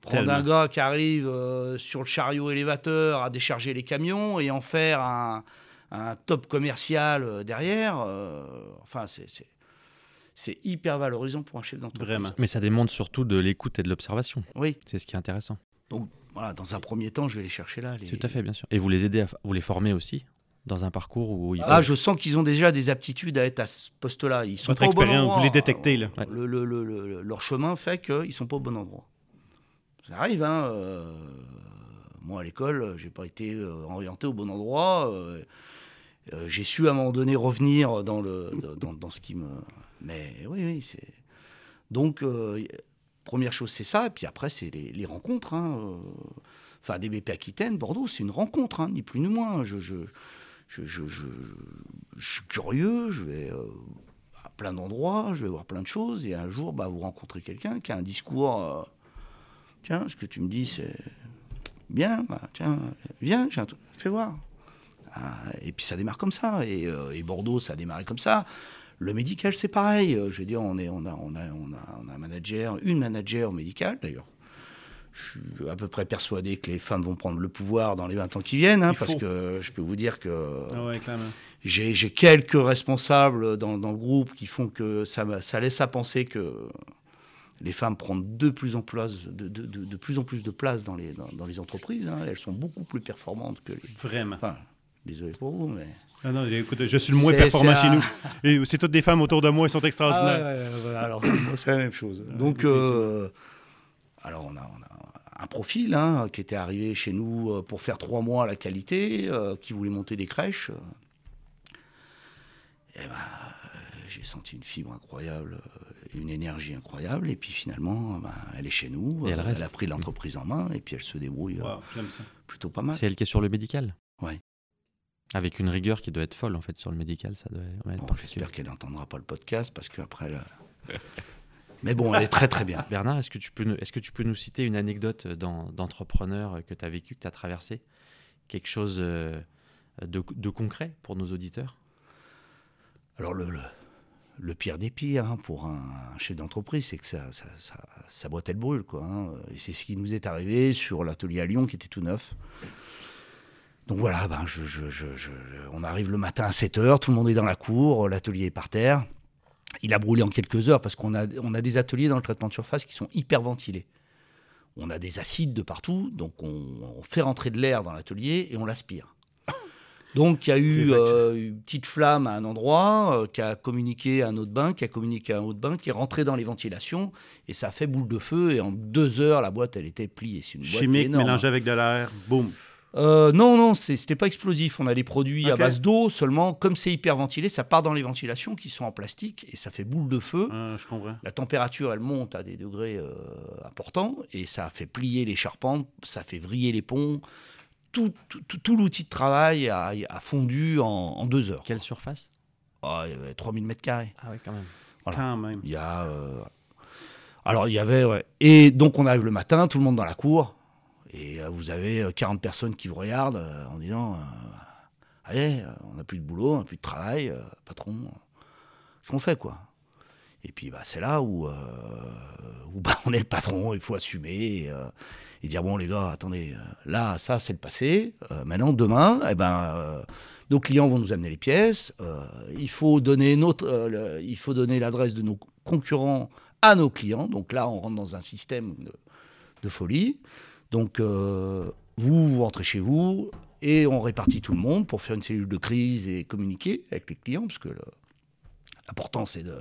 Speaker 6: Prendre
Speaker 4: Tellement.
Speaker 6: un gars qui arrive euh, sur le chariot élévateur à décharger les camions et en faire un, un top commercial euh, derrière, euh, enfin, c'est, hyper valorisant pour un chef d'entreprise.
Speaker 4: Vraiment.
Speaker 2: Mais ça démontre surtout de l'écoute et de l'observation.
Speaker 6: Oui.
Speaker 2: C'est ce qui est intéressant.
Speaker 6: Voilà, dans un premier temps, je vais les chercher là. Les...
Speaker 2: Tout à fait, bien sûr. Et vous les aidez, à, vous les formez aussi dans un parcours où ils peuvent-
Speaker 6: je sens qu'ils ont déjà des aptitudes à être à ce poste-là. Ils sont
Speaker 4: Votre
Speaker 6: pas au bon
Speaker 4: expérience,
Speaker 6: endroit.
Speaker 4: vous les détectez, là.
Speaker 2: Ouais.
Speaker 6: Le- le- le- le- leur chemin fait qu'ils sont pas au bon endroit. Ça arrive, hein. euh, moi, à l'école, j'ai pas été euh, orienté au bon endroit. euh, euh, j'ai su à un moment donné revenir dans, le, dans, dans ce qui me. Mais oui, oui, c'est. Donc, euh, première chose, c'est ça. Et puis après, c'est les, les rencontres. hein. Enfin, DBP Aquitaine, Bordeaux, c'est une rencontre, hein, ni plus ni moins. Je, je, je, suis curieux, je vais euh, à plein d'endroits, je vais voir plein de choses, et un jour, bah, vous rencontrez quelqu'un qui a un discours. euh, tiens, ce que tu me dis, c'est bien, bah, tiens, viens, fais voir. Ah, et puis ça démarre comme ça, et, euh, et Bordeaux, ça a démarré comme ça. Le médical, c'est pareil. Je veux dire, on, est, on, a, on, a, on, a, on a un manager, une manager médicale d'ailleurs. Je suis à peu près persuadé que les femmes vont prendre le pouvoir dans les 20 ans qui viennent, hein, parce que je peux vous dire que
Speaker 4: Ah ouais,
Speaker 6: j'ai quelques responsables dans, dans le groupe qui font que ça, laisse à penser que les femmes prennent de plus en plus de, de- de- de plus, en plus de place dans les, dans, dans les entreprises. hein. Elles sont beaucoup plus performantes que les.
Speaker 4: Vraiment.
Speaker 6: Enfin, désolé pour vous, mais.
Speaker 4: Ah non, écoute, je suis le moins performant chez nous. Et c'est toutes des femmes autour de moi, elles sont extraordinaires.
Speaker 6: Ah ouais, ouais, ouais, alors, c'est la même chose. Donc, euh, alors, on a, on a un profil hein, qui était arrivé chez nous euh, pour faire trois mois à la qualité, euh, qui voulait monter des crèches. Et ben, euh, j'ai senti une fibre incroyable, une énergie incroyable. Et puis finalement, ben, elle est chez nous.
Speaker 2: Et elle reste.
Speaker 6: a pris l'entreprise en main et puis elle se débrouille
Speaker 4: Wow,
Speaker 6: plutôt pas mal.
Speaker 2: C'est elle qui est sur le médical?
Speaker 6: Ouais.
Speaker 2: Avec une rigueur qui doit être folle en fait sur le médical, ça doit ouais,
Speaker 6: Bon. J'espère qu'elle n'entendra pas le podcast parce qu'après. elle- Mais bon, elle est très très bien.
Speaker 2: Bernard, est-ce que, tu peux nous- est-ce que tu peux nous citer une anecdote d'entrepreneur que tu as vécu, que tu as traversé? Quelque chose euh, de, de concret pour nos auditeurs?
Speaker 6: Alors le, le, le pire des pires hein, pour un, chef d'entreprise, c'est que ça, ça, ça, sa boîte elle brûle. Quoi, hein. Et c'est ce qui nous est arrivé sur l'atelier à Lyon qui était tout neuf. Donc voilà, ben, je, je- je- je- on arrive le matin à 7h, tout le monde est dans la cour, l'atelier est par terre. Il a brûlé en quelques heures parce qu'on a, on a des ateliers dans le traitement de surface qui sont hyper ventilés. On a des acides de partout, donc on, on fait rentrer de l'air dans l'atelier et on l'aspire. Donc il y a eu euh, une petite flamme à un endroit, euh, qui a communiqué à un autre bain, qui a communiqué à un autre bain, qui est rentré dans les ventilations, et ça a fait boule de feu, et en deux heures, la boîte, elle était pliée. C'est une boîte qui est
Speaker 4: Chimique,
Speaker 6: énorme.
Speaker 4: avec de l'air, boum.
Speaker 6: Euh, non, non, c'est- c'était pas explosif. On a des produits à base d'eau seulement. Comme c'est hyper ventilé, ça part dans les ventilations qui sont en plastique, et ça fait boule de feu.
Speaker 4: Ah, je comprends.
Speaker 6: La température, elle monte à des degrés euh, importants et ça a fait plier les charpentes, ça fait vriller les ponts. Tout, tout, tout- tout l'outil de travail a, a fondu en, en deux heures.
Speaker 2: Quelle surface?
Speaker 6: Ah, il y avait 3000 mètres carrés.
Speaker 2: Ah ouais, quand même.
Speaker 6: Voilà.
Speaker 4: Quand même.
Speaker 6: Il y a. euh, Alors, il y avait. ouais. Et donc, on arrive le matin, tout le monde dans la cour. Et euh, vous avez euh, 40 personnes qui vous regardent euh, en disant euh, Allez, euh, on n'a plus de boulot, on n'a plus de travail, euh, patron. euh, Qu'est-ce qu'on fait, quoi Et puis bah, c'est là où, euh, où bah, on est le patron, il faut assumer et, euh, dire bon les gars, attendez, euh, là ça c'est le passé. Euh, maintenant demain, eh ben, euh, nos clients vont nous amener les pièces. euh, il faut donner notre, euh, il faut donner l'adresse de nos concurrents à nos clients. Donc là, on rentre dans un système de folie. Donc euh, vous, vous rentrez chez vous et on répartit tout le monde pour faire une cellule de crise et communiquer avec les clients, parce que l'important c'est de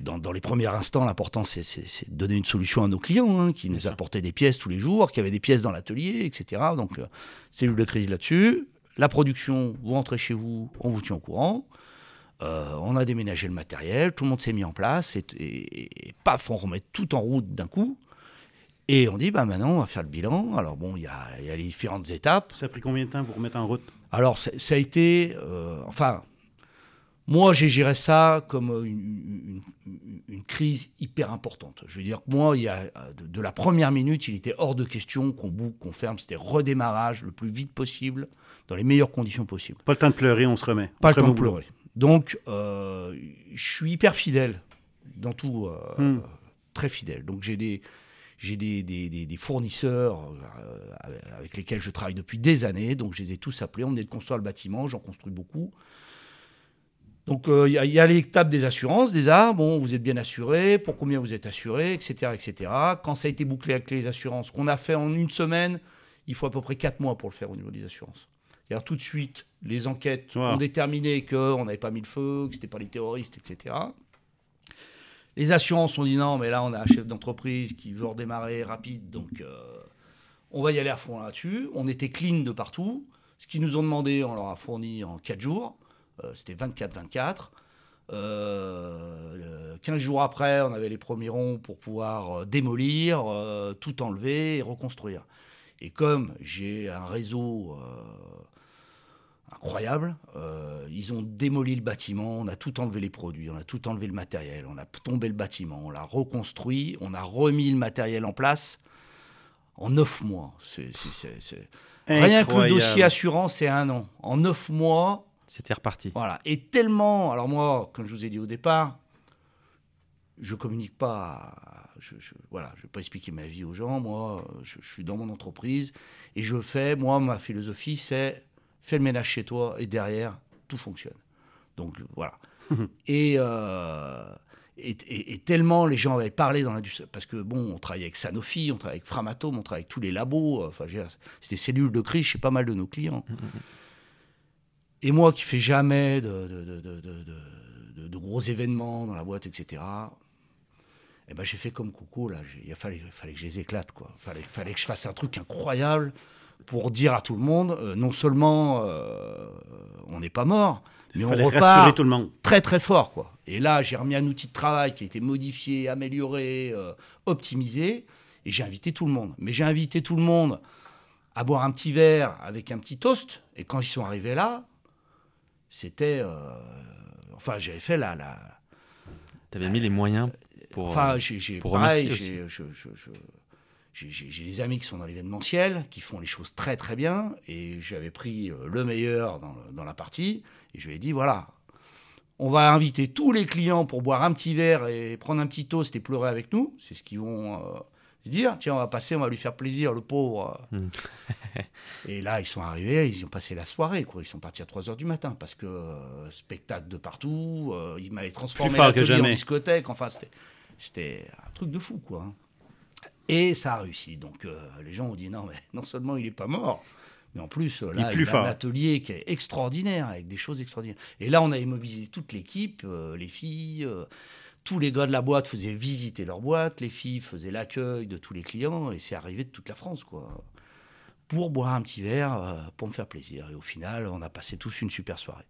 Speaker 6: dans, dans les premiers instants, l'important c'est, de donner une solution à nos clients hein, qui nous apportaient des pièces tous les jours, qui avaient des pièces dans l'atelier, etc. Donc euh, cellule de crise là-dessus. La production, vous rentrez chez vous, on vous tient au courant. Euh, on a déménagé le matériel, tout le monde s'est mis en place et, et- et paf, on remet tout en route d'un coup. Et on dit, bah maintenant, on va faire le bilan. Alors bon, il y a, il y a les différentes étapes.
Speaker 4: Ça a pris combien de temps pour vous remettre en route?
Speaker 6: Alors, ça, a été. euh, enfin, moi, j'ai géré ça comme une, une- une crise hyper importante. Je veux dire que moi, il y a, de, de la première minute, il était hors de question qu'on boucle, qu'on ferme. C'était redémarrage le plus vite possible, dans les meilleures conditions possibles.
Speaker 4: Pas le temps de pleurer, on se remet.
Speaker 6: Pas le temps de pleurer. Donc, euh, je suis hyper fidèle dans tout, euh,
Speaker 4: Hmm.
Speaker 6: très fidèle. Donc, j'ai des, j'ai des, des- des- des fournisseurs euh, avec lesquels je travaille depuis des années. Donc, je les ai tous appelés. On est de construire le bâtiment. J'en construis beaucoup. Donc, euh, il y, a- y a l'étape des assurances, déjà. Bon, vous êtes bien assuré. Pour combien vous êtes assuré, etc., etc. Quand ça a été bouclé avec les assurances, qu'on a fait en une semaine, il faut à peu près quatre mois pour le faire au niveau des assurances. C'est-à-dire tout de suite, les enquêtes
Speaker 4: Wow.
Speaker 6: ont déterminé qu'on n'avait pas mis le feu, que ce n'était pas les terroristes, etc. Les assurances ont dit non, mais là, on a un chef d'entreprise qui veut redémarrer rapide, donc euh, on va y aller à fond là-dessus. On était clean de partout. Ce qu'ils nous ont demandé, on leur a fourni en 4 jours. Euh, C'était 24-24. Euh, 15 jours après, on avait les premiers ronds pour pouvoir euh, démolir, euh, tout enlever et reconstruire. Et comme j'ai un réseau euh, incroyable, euh, ils ont démoli le bâtiment, on a tout enlevé les produits, on a tout enlevé le matériel, on a tombé le bâtiment, on l'a reconstruit, on a remis le matériel en place en 9 mois. C'est- c'est- c'est- c'est- Rien que le dossier assurance, c'est un an. En 9 mois,
Speaker 2: C'était reparti.
Speaker 6: voilà. Et tellement. Alors, moi, comme je vous ai dit au départ, je communique pas. Je, je- voilà, je vais pas expliquer ma vie aux gens. Moi, je, je suis dans mon entreprise et je fais. Moi, ma philosophie, c'est fais le ménage chez toi et derrière, tout fonctionne. Donc, voilà. et, euh, et, et- et tellement les gens avaient parlé dans l'industrie. Parce que, bon, on travaille avec Sanofi, on travaille avec Framatome, on travaille avec tous les labos. Enfin, veux dire, c'était cellules de crise chez pas mal de nos clients. Et moi qui fais jamais de, de- gros événements dans la boîte, etc., eh ben, j'ai fait comme Coco, là. Il fallait, fallait que je les éclate, quoi. Il fallait, fallait que je fasse un truc incroyable pour dire à tout le monde, euh, non seulement euh, on n'est pas mort, mais on repart
Speaker 4: tout le monde.
Speaker 6: très très fort quoi. Et là, j'ai remis un outil de travail qui a été modifié, amélioré, euh, optimisé, et j'ai invité tout le monde. Mais j'ai invité tout le monde à boire un petit verre avec un petit toast. Et quand ils sont arrivés là, c'était, euh, enfin, j'avais fait la, la
Speaker 2: Tu avais mis les moyens pour.
Speaker 6: enfin, j'ai,
Speaker 2: pour
Speaker 6: pareil,
Speaker 2: remercier
Speaker 6: j'ai, je- je- je- j'ai- des amis qui sont dans l'événementiel, qui font les choses très très bien, et j'avais pris euh, le meilleur dans, la partie, et je lui ai dit voilà, on va inviter tous les clients pour boire un petit verre et prendre un petit toast et pleurer avec nous, c'est ce qu'ils vont euh, se dire, tiens, on va passer, on va lui faire plaisir, le pauvre.
Speaker 2: Hmm.
Speaker 6: et là, ils sont arrivés, ils ont passé la soirée, quoi. ils sont partis à 3h du matin, parce que euh, spectacle de partout, euh, ils m'avaient transformé
Speaker 4: que
Speaker 6: en discothèque, enfin, c'était... C'était un truc de fou, quoi. Hein. Et ça a réussi. Donc, euh, les gens ont dit non, mais non seulement il n'est pas mort, mais en plus, euh,
Speaker 4: Il est
Speaker 6: là, il,
Speaker 4: plus
Speaker 6: a
Speaker 4: fort.
Speaker 6: un atelier qui est extraordinaire, avec des choses extraordinaires. Et là, on a immobilisé toute l'équipe, euh, les filles, euh, tous les gars de la boîte faisaient visiter leur boîte, les filles faisaient l'accueil de tous les clients, et c'est arrivé de toute la France, quoi. Pour boire un petit verre, euh, pour me faire plaisir. Et au final, on a passé tous une super soirée.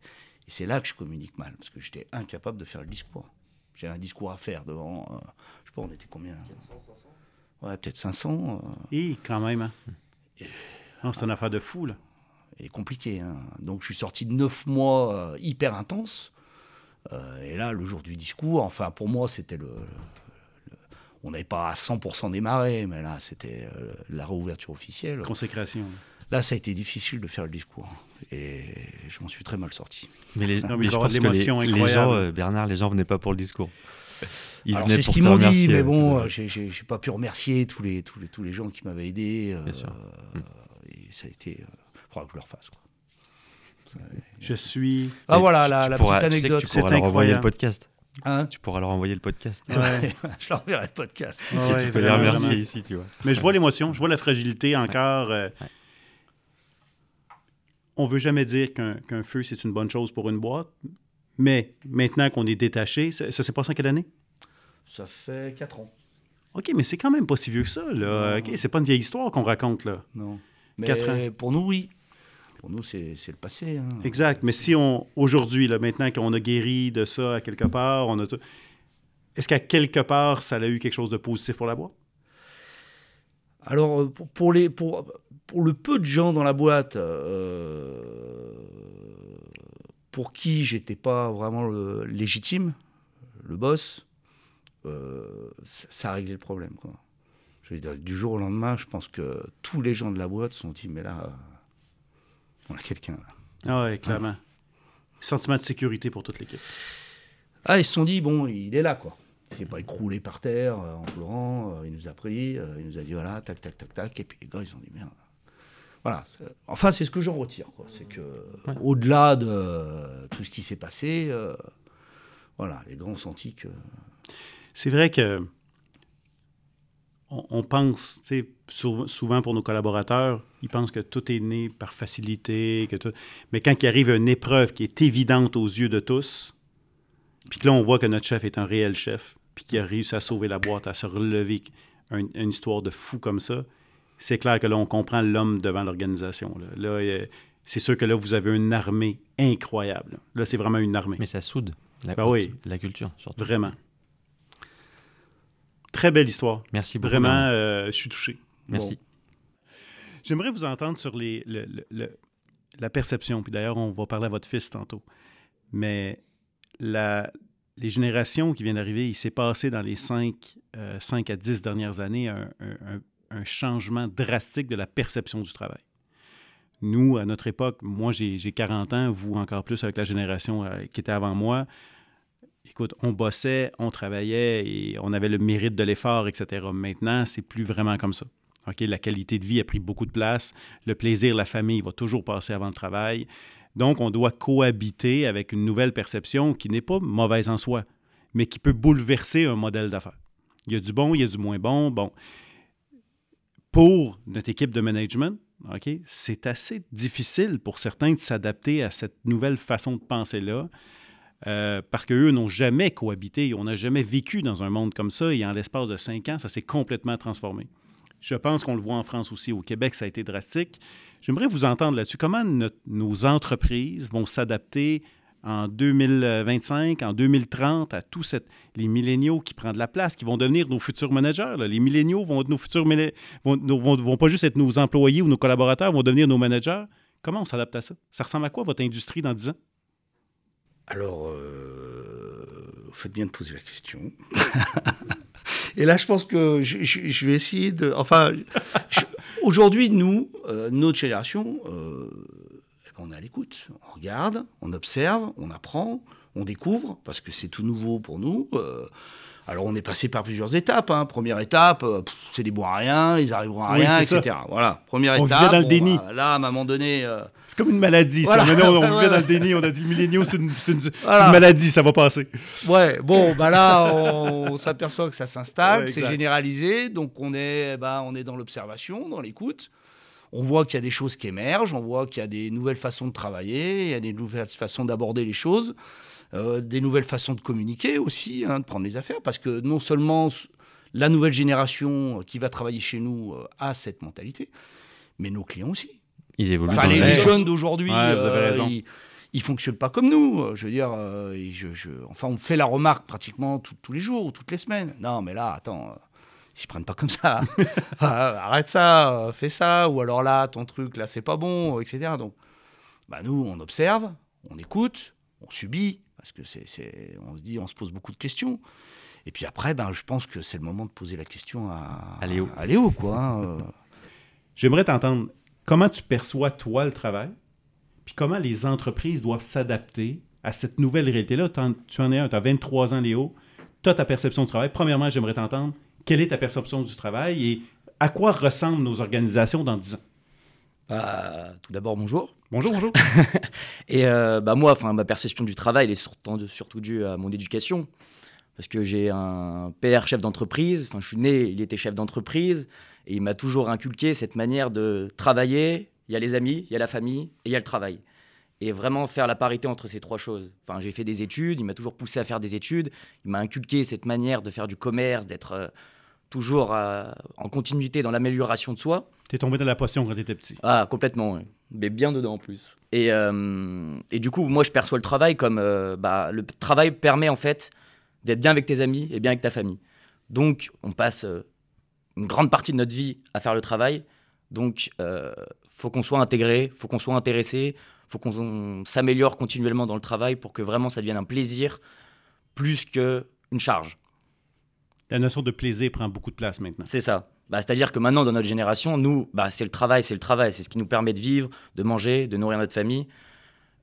Speaker 6: Et c'est là que je communique mal, parce que j'étais incapable de faire le discours. J'ai un discours à faire devant, euh, je sais pas, on était combien 400, 500 Ouais, peut-être 500. euh,
Speaker 4: Et quand même, hein. Non, c'est une affaire de fou, là.
Speaker 6: et compliqué. hein. Donc je suis sorti de 9 mois euh, hyper intenses. Euh, et là, le jour du discours, enfin pour moi, c'était le, le- On n'avait pas à 100% démarré, mais là, c'était euh, la réouverture officielle.
Speaker 4: Consécration.
Speaker 6: Là, ça a été difficile de faire le discours. Et je m'en suis très mal sorti.
Speaker 2: Mais, les,
Speaker 4: Non, mais
Speaker 2: mais je pense que les, les gens, euh, Bernard, les gens venaient pas pour le discours. Il
Speaker 6: Alors, c'est ce qu'ils m'ont dit, mais bon, euh, j'ai j'ai- j'ai pas pu remercier tous les, tous les, tous les gens qui m'avaient aidé. euh,
Speaker 2: Bien sûr.
Speaker 6: euh, et ça a été. Il faudra que je le refasse. Quoi.
Speaker 4: Je suis.
Speaker 6: Ah voilà,
Speaker 2: tu-
Speaker 6: la,
Speaker 2: tu
Speaker 6: la
Speaker 2: pourras-
Speaker 6: petite
Speaker 2: tu sais que
Speaker 6: anecdote.
Speaker 2: Tu pourras leur envoyer le podcast.
Speaker 6: Hein
Speaker 2: Tu pourras leur envoyer le podcast.
Speaker 4: Ouais.
Speaker 6: je leur enverrai le podcast.
Speaker 4: Ouais,
Speaker 2: tu peux les remercier
Speaker 4: vraiment.
Speaker 2: ici, tu vois.
Speaker 4: Mais je vois l'émotion, je vois la fragilité encore. euh,
Speaker 2: Ouais.
Speaker 4: On veut jamais dire qu'un qu'un feu, c'est une bonne chose pour une boîte. Mais maintenant qu'on est détaché, ça, ça s'est passé en quelle année?
Speaker 6: Ça fait 4 ans.
Speaker 4: OK, mais c'est quand même pas si vieux que ça. Là.
Speaker 6: Non.
Speaker 4: OK, c'est pas une vieille histoire qu'on raconte. là.
Speaker 6: Non. Mais
Speaker 4: Quatre ans.
Speaker 6: pour nous, oui. Pour nous, c'est le passé. hein.
Speaker 4: Exact. Mais si on, aujourd'hui, maintenant qu'on a guéri de ça à quelque part, on a tout- Est-ce qu'à quelque part, ça a eu quelque chose de positif pour la boîte?
Speaker 6: Alors, euh, pour, pour les, pour, pour le peu de gens dans la boîte euh, pour qui j'étais pas vraiment le légitime, le boss, euh, ça, ça a réglé le problème. Quoi. Je veux dire, du jour au lendemain, je pense que tous les gens de la boîte se sont dit, mais là, euh, on a quelqu'un. là.
Speaker 4: Ah oui, clairement. Sentiment de sécurité pour toute l'équipe.
Speaker 6: Ah, ils se sont dit, bon, il est là, quoi. Il s'est pas écroulé par terre euh, en pleurant. euh, il nous a pris, euh, il nous a dit, voilà, tac, tac, tac, tac. Et puis les gars, ils ont dit, merde. Voilà. Enfin, c'est ce que j'en retire. C'est que,
Speaker 2: Ouais.
Speaker 6: au-delà de tout ce qui s'est passé, euh, voilà, les gars ont senti que.
Speaker 4: C'est vrai que on, on pense, souvent pour nos collaborateurs, ils pensent que tout est né par facilité, que tout... mais quand il arrive une épreuve qui est évidente aux yeux de tous, puis que là on voit que notre chef est un réel chef, puis qu'il a réussi à sauver la boîte, à se relever un- une histoire de fou comme ça, c'est clair que là on comprend l'homme devant l'organisation. Là, Là, euh, c'est sûr que là vous avez une armée incroyable. Là, c'est vraiment une armée.
Speaker 2: Mais ça soude la,
Speaker 4: Ben oui.
Speaker 2: la culture, surtout.
Speaker 4: Vraiment. Très belle histoire.
Speaker 2: Merci beaucoup.
Speaker 4: Vraiment, euh, je suis touché.
Speaker 2: Merci.
Speaker 4: J'aimerais vous entendre sur les, le- le- le- la perception. Puis d'ailleurs, on va parler à votre fils tantôt. Mais la- les générations qui viennent d'arriver, il s'est passé dans les 5, à 10 dernières années un, un- un- un changement drastique de la perception du travail. Nous, à notre époque, moi j'ai j'ai 40 ans, vous encore plus avec la génération euh, qui était avant moi. Écoute, on bossait, on travaillait et on avait le mérite de l'effort, etc. Maintenant, c'est plus vraiment comme ça. La qualité de vie a pris beaucoup de place. Le plaisir, la famille va toujours passer avant le travail. Donc, on doit cohabiter avec une nouvelle perception qui n'est pas mauvaise en soi, mais qui peut bouleverser un modèle d'affaires. Il y a du bon, il y a du moins bon. Bon, pour notre équipe de management, OK, c'est assez difficile pour certains de s'adapter à cette nouvelle façon de penser-là. euh, parce qu'eux n'ont jamais cohabité, on n'a jamais vécu dans un monde comme ça, et en l'espace de cinq ans, ça s'est complètement transformé. Je pense qu'on le voit en France aussi. Au Québec, ça a été drastique. J'aimerais vous entendre là-dessus. Comment nos entreprises vont s'adapter en 2025, en 2030 à tous les milléniaux qui prennent de la place, qui vont devenir nos futurs managers. Les milléniaux vont être nos futurs vont, vont, vont pas juste être nos employés ou nos collaborateurs, vont devenir nos managers. Comment on s'adapte à ça? Ça ressemble à quoi votre industrie dans 10 ans?
Speaker 6: Alors, euh, vous faites bien de poser la question. Et là, je pense que je, vais essayer de. Enfin, aujourd'hui, nous, euh, notre génération, euh, on est à l'écoute. On regarde, on observe, on apprend, on découvre, parce que c'est tout nouveau pour nous. Euh, alors, on est passé par plusieurs étapes. hein. Première étape, euh, c'est des bons à rien, ils arriveront à
Speaker 4: Oui,
Speaker 6: rien,
Speaker 4: ça.
Speaker 6: etc. Voilà, première
Speaker 4: On
Speaker 6: étape.
Speaker 4: vivait dans le déni.
Speaker 6: bah, là, à un moment donné. euh,
Speaker 4: C'est comme une maladie. ça. Maintenant, on, on vivait dans le déni. On a dit milléniaux, c'est une, c'est une- c'est
Speaker 6: Voilà.
Speaker 4: une maladie, ça va passer.
Speaker 6: Ouais, bon, bah là, on, on s'aperçoit que ça s'installe,
Speaker 4: Ouais,
Speaker 6: que c'est généralisé, donc on est, bah, on est dans l'observation, dans l'écoute. On voit qu'il y a des choses qui émergent, on voit qu'il y a des nouvelles façons de travailler, il y a des nouvelles façons d'aborder les choses, euh, des nouvelles façons de communiquer aussi, hein, de prendre les affaires, parce que non seulement la nouvelle génération qui va travailler chez nous euh, a cette mentalité, mais nos clients aussi.
Speaker 2: Ils évoluent
Speaker 6: Enfin, les, les jeunes d'aujourd'hui,
Speaker 4: Ouais,
Speaker 6: euh, ils, ils fonctionnent pas comme nous. Euh, Je veux dire, euh, je, je- enfin, on fait la remarque pratiquement tout- tous les jours ou toutes les semaines. Non, mais là, attends, euh, s'y prennent pas comme ça. Ah, arrête ça, fais ça, ou alors là, ton truc, là, c'est pas bon, etc. Donc, bah, nous, on observe, on écoute, on subit, parce que c'est, c'est- on se dit, on se pose beaucoup de questions. Et puis après, ben, je pense que c'est le moment de poser la question à,
Speaker 2: À Léo.
Speaker 6: à Léo, quoi. hein.
Speaker 4: J'aimerais t'entendre comment tu perçois, toi, le travail, puis comment les entreprises doivent s'adapter à cette nouvelle réalité-là? Tu en es un, tu as 23 ans, Léo. tu as ta perception du travail. Premièrement, j'aimerais t'entendre. Quelle est ta perception du travail et à quoi ressemblent nos organisations dans 10 ans?
Speaker 7: Bah, tout d'abord, bonjour.
Speaker 4: Bonjour, bonjour.
Speaker 7: Et euh, bah, moi, enfin, ma perception du travail elle est surtout, surtout due à mon éducation. Parce que j'ai un père chef d'entreprise, enfin, je suis né, il était chef d'entreprise, et il m'a toujours inculqué cette manière de travailler. Il y a les amis, il y a la famille, et il y a le travail. Et vraiment faire la parité entre ces trois choses. Enfin, j'ai fait des études, il m'a toujours poussé à faire des études, il m'a inculqué cette manière de faire du commerce, d'être euh, toujours euh, en continuité dans l'amélioration de soi.
Speaker 4: T'es tombé dans la potion quand t'étais petit.
Speaker 7: Ah, complètement, ouais. mais bien dedans en plus. Et, euh, et du coup, moi, je perçois le travail comme bah, le travail permet en fait d'être bien avec tes amis et bien avec ta famille. Donc, on passe une grande partie de notre vie à faire le travail. Donc, faut qu'on soit intégré, faut qu'on soit intéressé, faut qu'on on s'améliore continuellement dans le travail pour que vraiment ça devienne un plaisir plus qu'une charge.
Speaker 4: La notion de plaisir prend beaucoup de place maintenant.
Speaker 7: C'est ça. Bah, C'est-à-dire que maintenant, dans notre génération, nous, bah, c'est le travail, c'est le travail. C'est ce qui nous permet de vivre, de manger, de nourrir notre famille.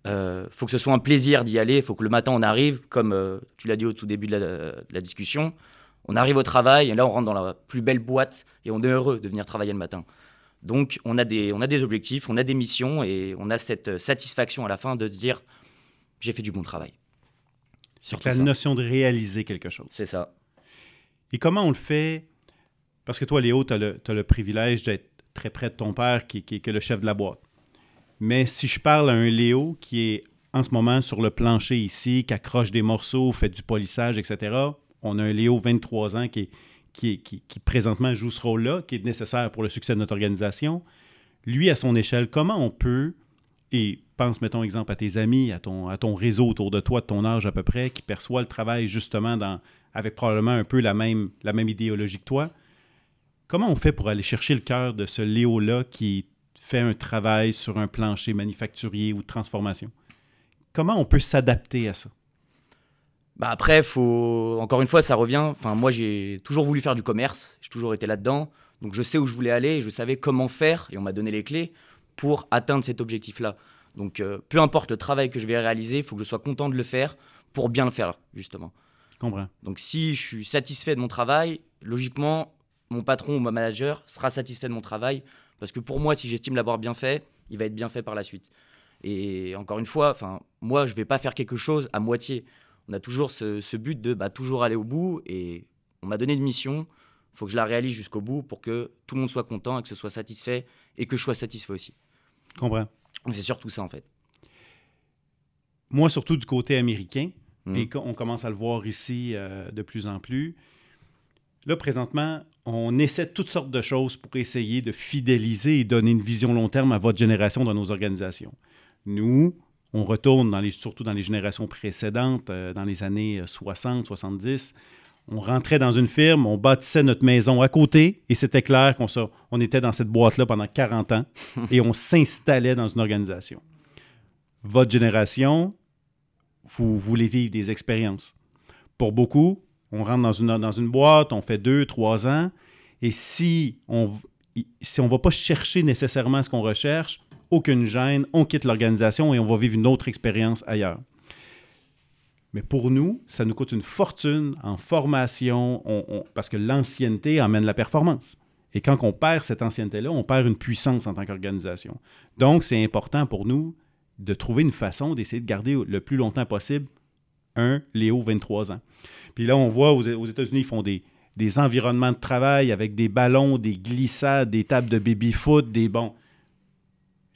Speaker 7: Il faut que ce soit un plaisir d'y aller. Il faut que le matin, on arrive, comme euh, tu l'as dit au tout début de la, de la discussion, on arrive au travail et là, on rentre dans la plus belle boîte et on est heureux de venir travailler le matin. Donc, on a des, on a des objectifs, on a des missions et on a cette euh, satisfaction à la fin de se dire j'ai fait du bon travail.
Speaker 4: C'est
Speaker 7: Surtout
Speaker 4: la
Speaker 7: ça.
Speaker 4: notion de réaliser quelque chose.
Speaker 7: C'est ça.
Speaker 4: Et comment on le fait? Parce que toi, Léo, tu as, le privilège d'être très près de ton père, qui, qui- qui est le chef de la boîte. Mais si je parle à un Léo qui est en ce moment sur le plancher ici, qui accroche des morceaux, fait du polissage, etc., on a un Léo, 23 ans, qui, est- qui, présentement joue ce rôle-là, qui est nécessaire pour le succès de notre organisation. Lui, à son échelle, comment on peut, et pense, mettons exemple, à tes amis, à ton, réseau autour de toi, de ton âge à peu près, qui perçoit le travail justement avec probablement un peu la même, la même idéologie que toi. Comment on fait pour aller chercher le cœur de ce Léo-là qui fait un travail sur un plancher manufacturier ou de transformation? Comment on peut s'adapter à ça?
Speaker 7: Bah après, faut encore une fois, ça revient. Enfin, moi, j'ai toujours voulu faire du commerce. J'ai toujours été là-dedans. Donc, je sais où je voulais aller. et Je savais comment faire, et on m'a donné les clés pour atteindre cet objectif-là. Donc, euh, peu importe le travail que je vais réaliser, il faut que je sois content de le faire pour bien le faire, justement.
Speaker 4: Comprends.
Speaker 7: Donc, si je suis satisfait de mon travail, logiquement, mon patron ou mon manager sera satisfait de mon travail, parce que pour moi, si j'estime l'avoir bien fait, il va être bien fait par la suite. Et encore une fois, enfin, moi, je vais pas faire quelque chose à moitié. On a toujours ce, ce but de bah, toujours aller au bout, et on m'a donné une mission. Il faut que je la réalise jusqu'au bout pour que tout le monde soit content et que ce soit satisfait et que je sois satisfait aussi.
Speaker 4: Comprends?
Speaker 7: C'est surtout ça en fait.
Speaker 4: Moi, surtout du côté américain,
Speaker 7: Mhm.
Speaker 4: et qu'on commence à le voir ici euh, de plus en plus. Là, présentement, on essaie toutes sortes de choses pour essayer de fidéliser et donner une vision long terme à votre génération dans nos organisations. Nous, on retourne dans les, surtout dans les générations précédentes, euh, dans les années 60, 70. On rentrait dans une firme, on bâtissait notre maison à côté et c'était clair qu'on on était dans cette boîte-là pendant 40 ans et on s'installait dans une organisation. Votre génération, vous voulez vivre des expériences. Pour beaucoup, on rentre dans une, dans une boîte, on fait deux, trois ans, et si on si on ne va pas chercher nécessairement ce qu'on recherche, aucune gêne, on quitte l'organisation et on va vivre une autre expérience ailleurs. Mais pour nous, ça nous coûte une fortune en formation, on- on- parce que l'ancienneté amène la performance. Et quand on perd cette ancienneté-là, on perd une puissance en tant qu'organisation. Donc, c'est important pour nous de trouver une façon d'essayer de garder le plus longtemps possible un Léo 23 ans. Puis là, on voit aux, États-Unis, ils font des, des environnements de travail avec des ballons, des glissades, des tables de baby-foot, des bons.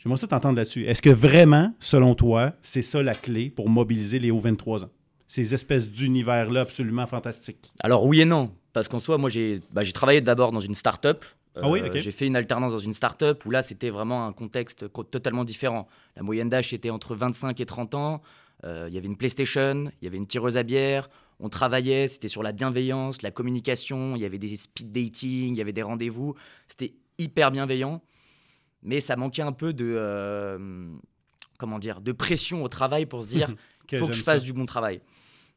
Speaker 4: J'aimerais ça t'entendre là-dessus. Est-ce que vraiment, selon toi, c'est ça la clé pour mobiliser les hauts 23 ans? Ces espèces d'univers-là absolument fantastiques.
Speaker 7: Alors oui et non, parce qu'en soi, moi j'ai bah, travaillé d'abord dans une start-up.
Speaker 4: Ah oui,
Speaker 7: Euh. J'ai fait une alternance dans une start-up où là c'était vraiment un contexte co- totalement différent. La moyenne d'âge était entre 25 et 30 ans. Euh, Il y avait une PlayStation, il y avait une tireuse à bière. On travaillait, c'était sur la bienveillance, la communication. Il y avait des speed dating, il y avait des rendez-vous. C'était hyper bienveillant, mais ça manquait un peu de euh, comment dire, de pression au travail pour se dire il faut que je fasse
Speaker 4: ça.
Speaker 7: du bon travail.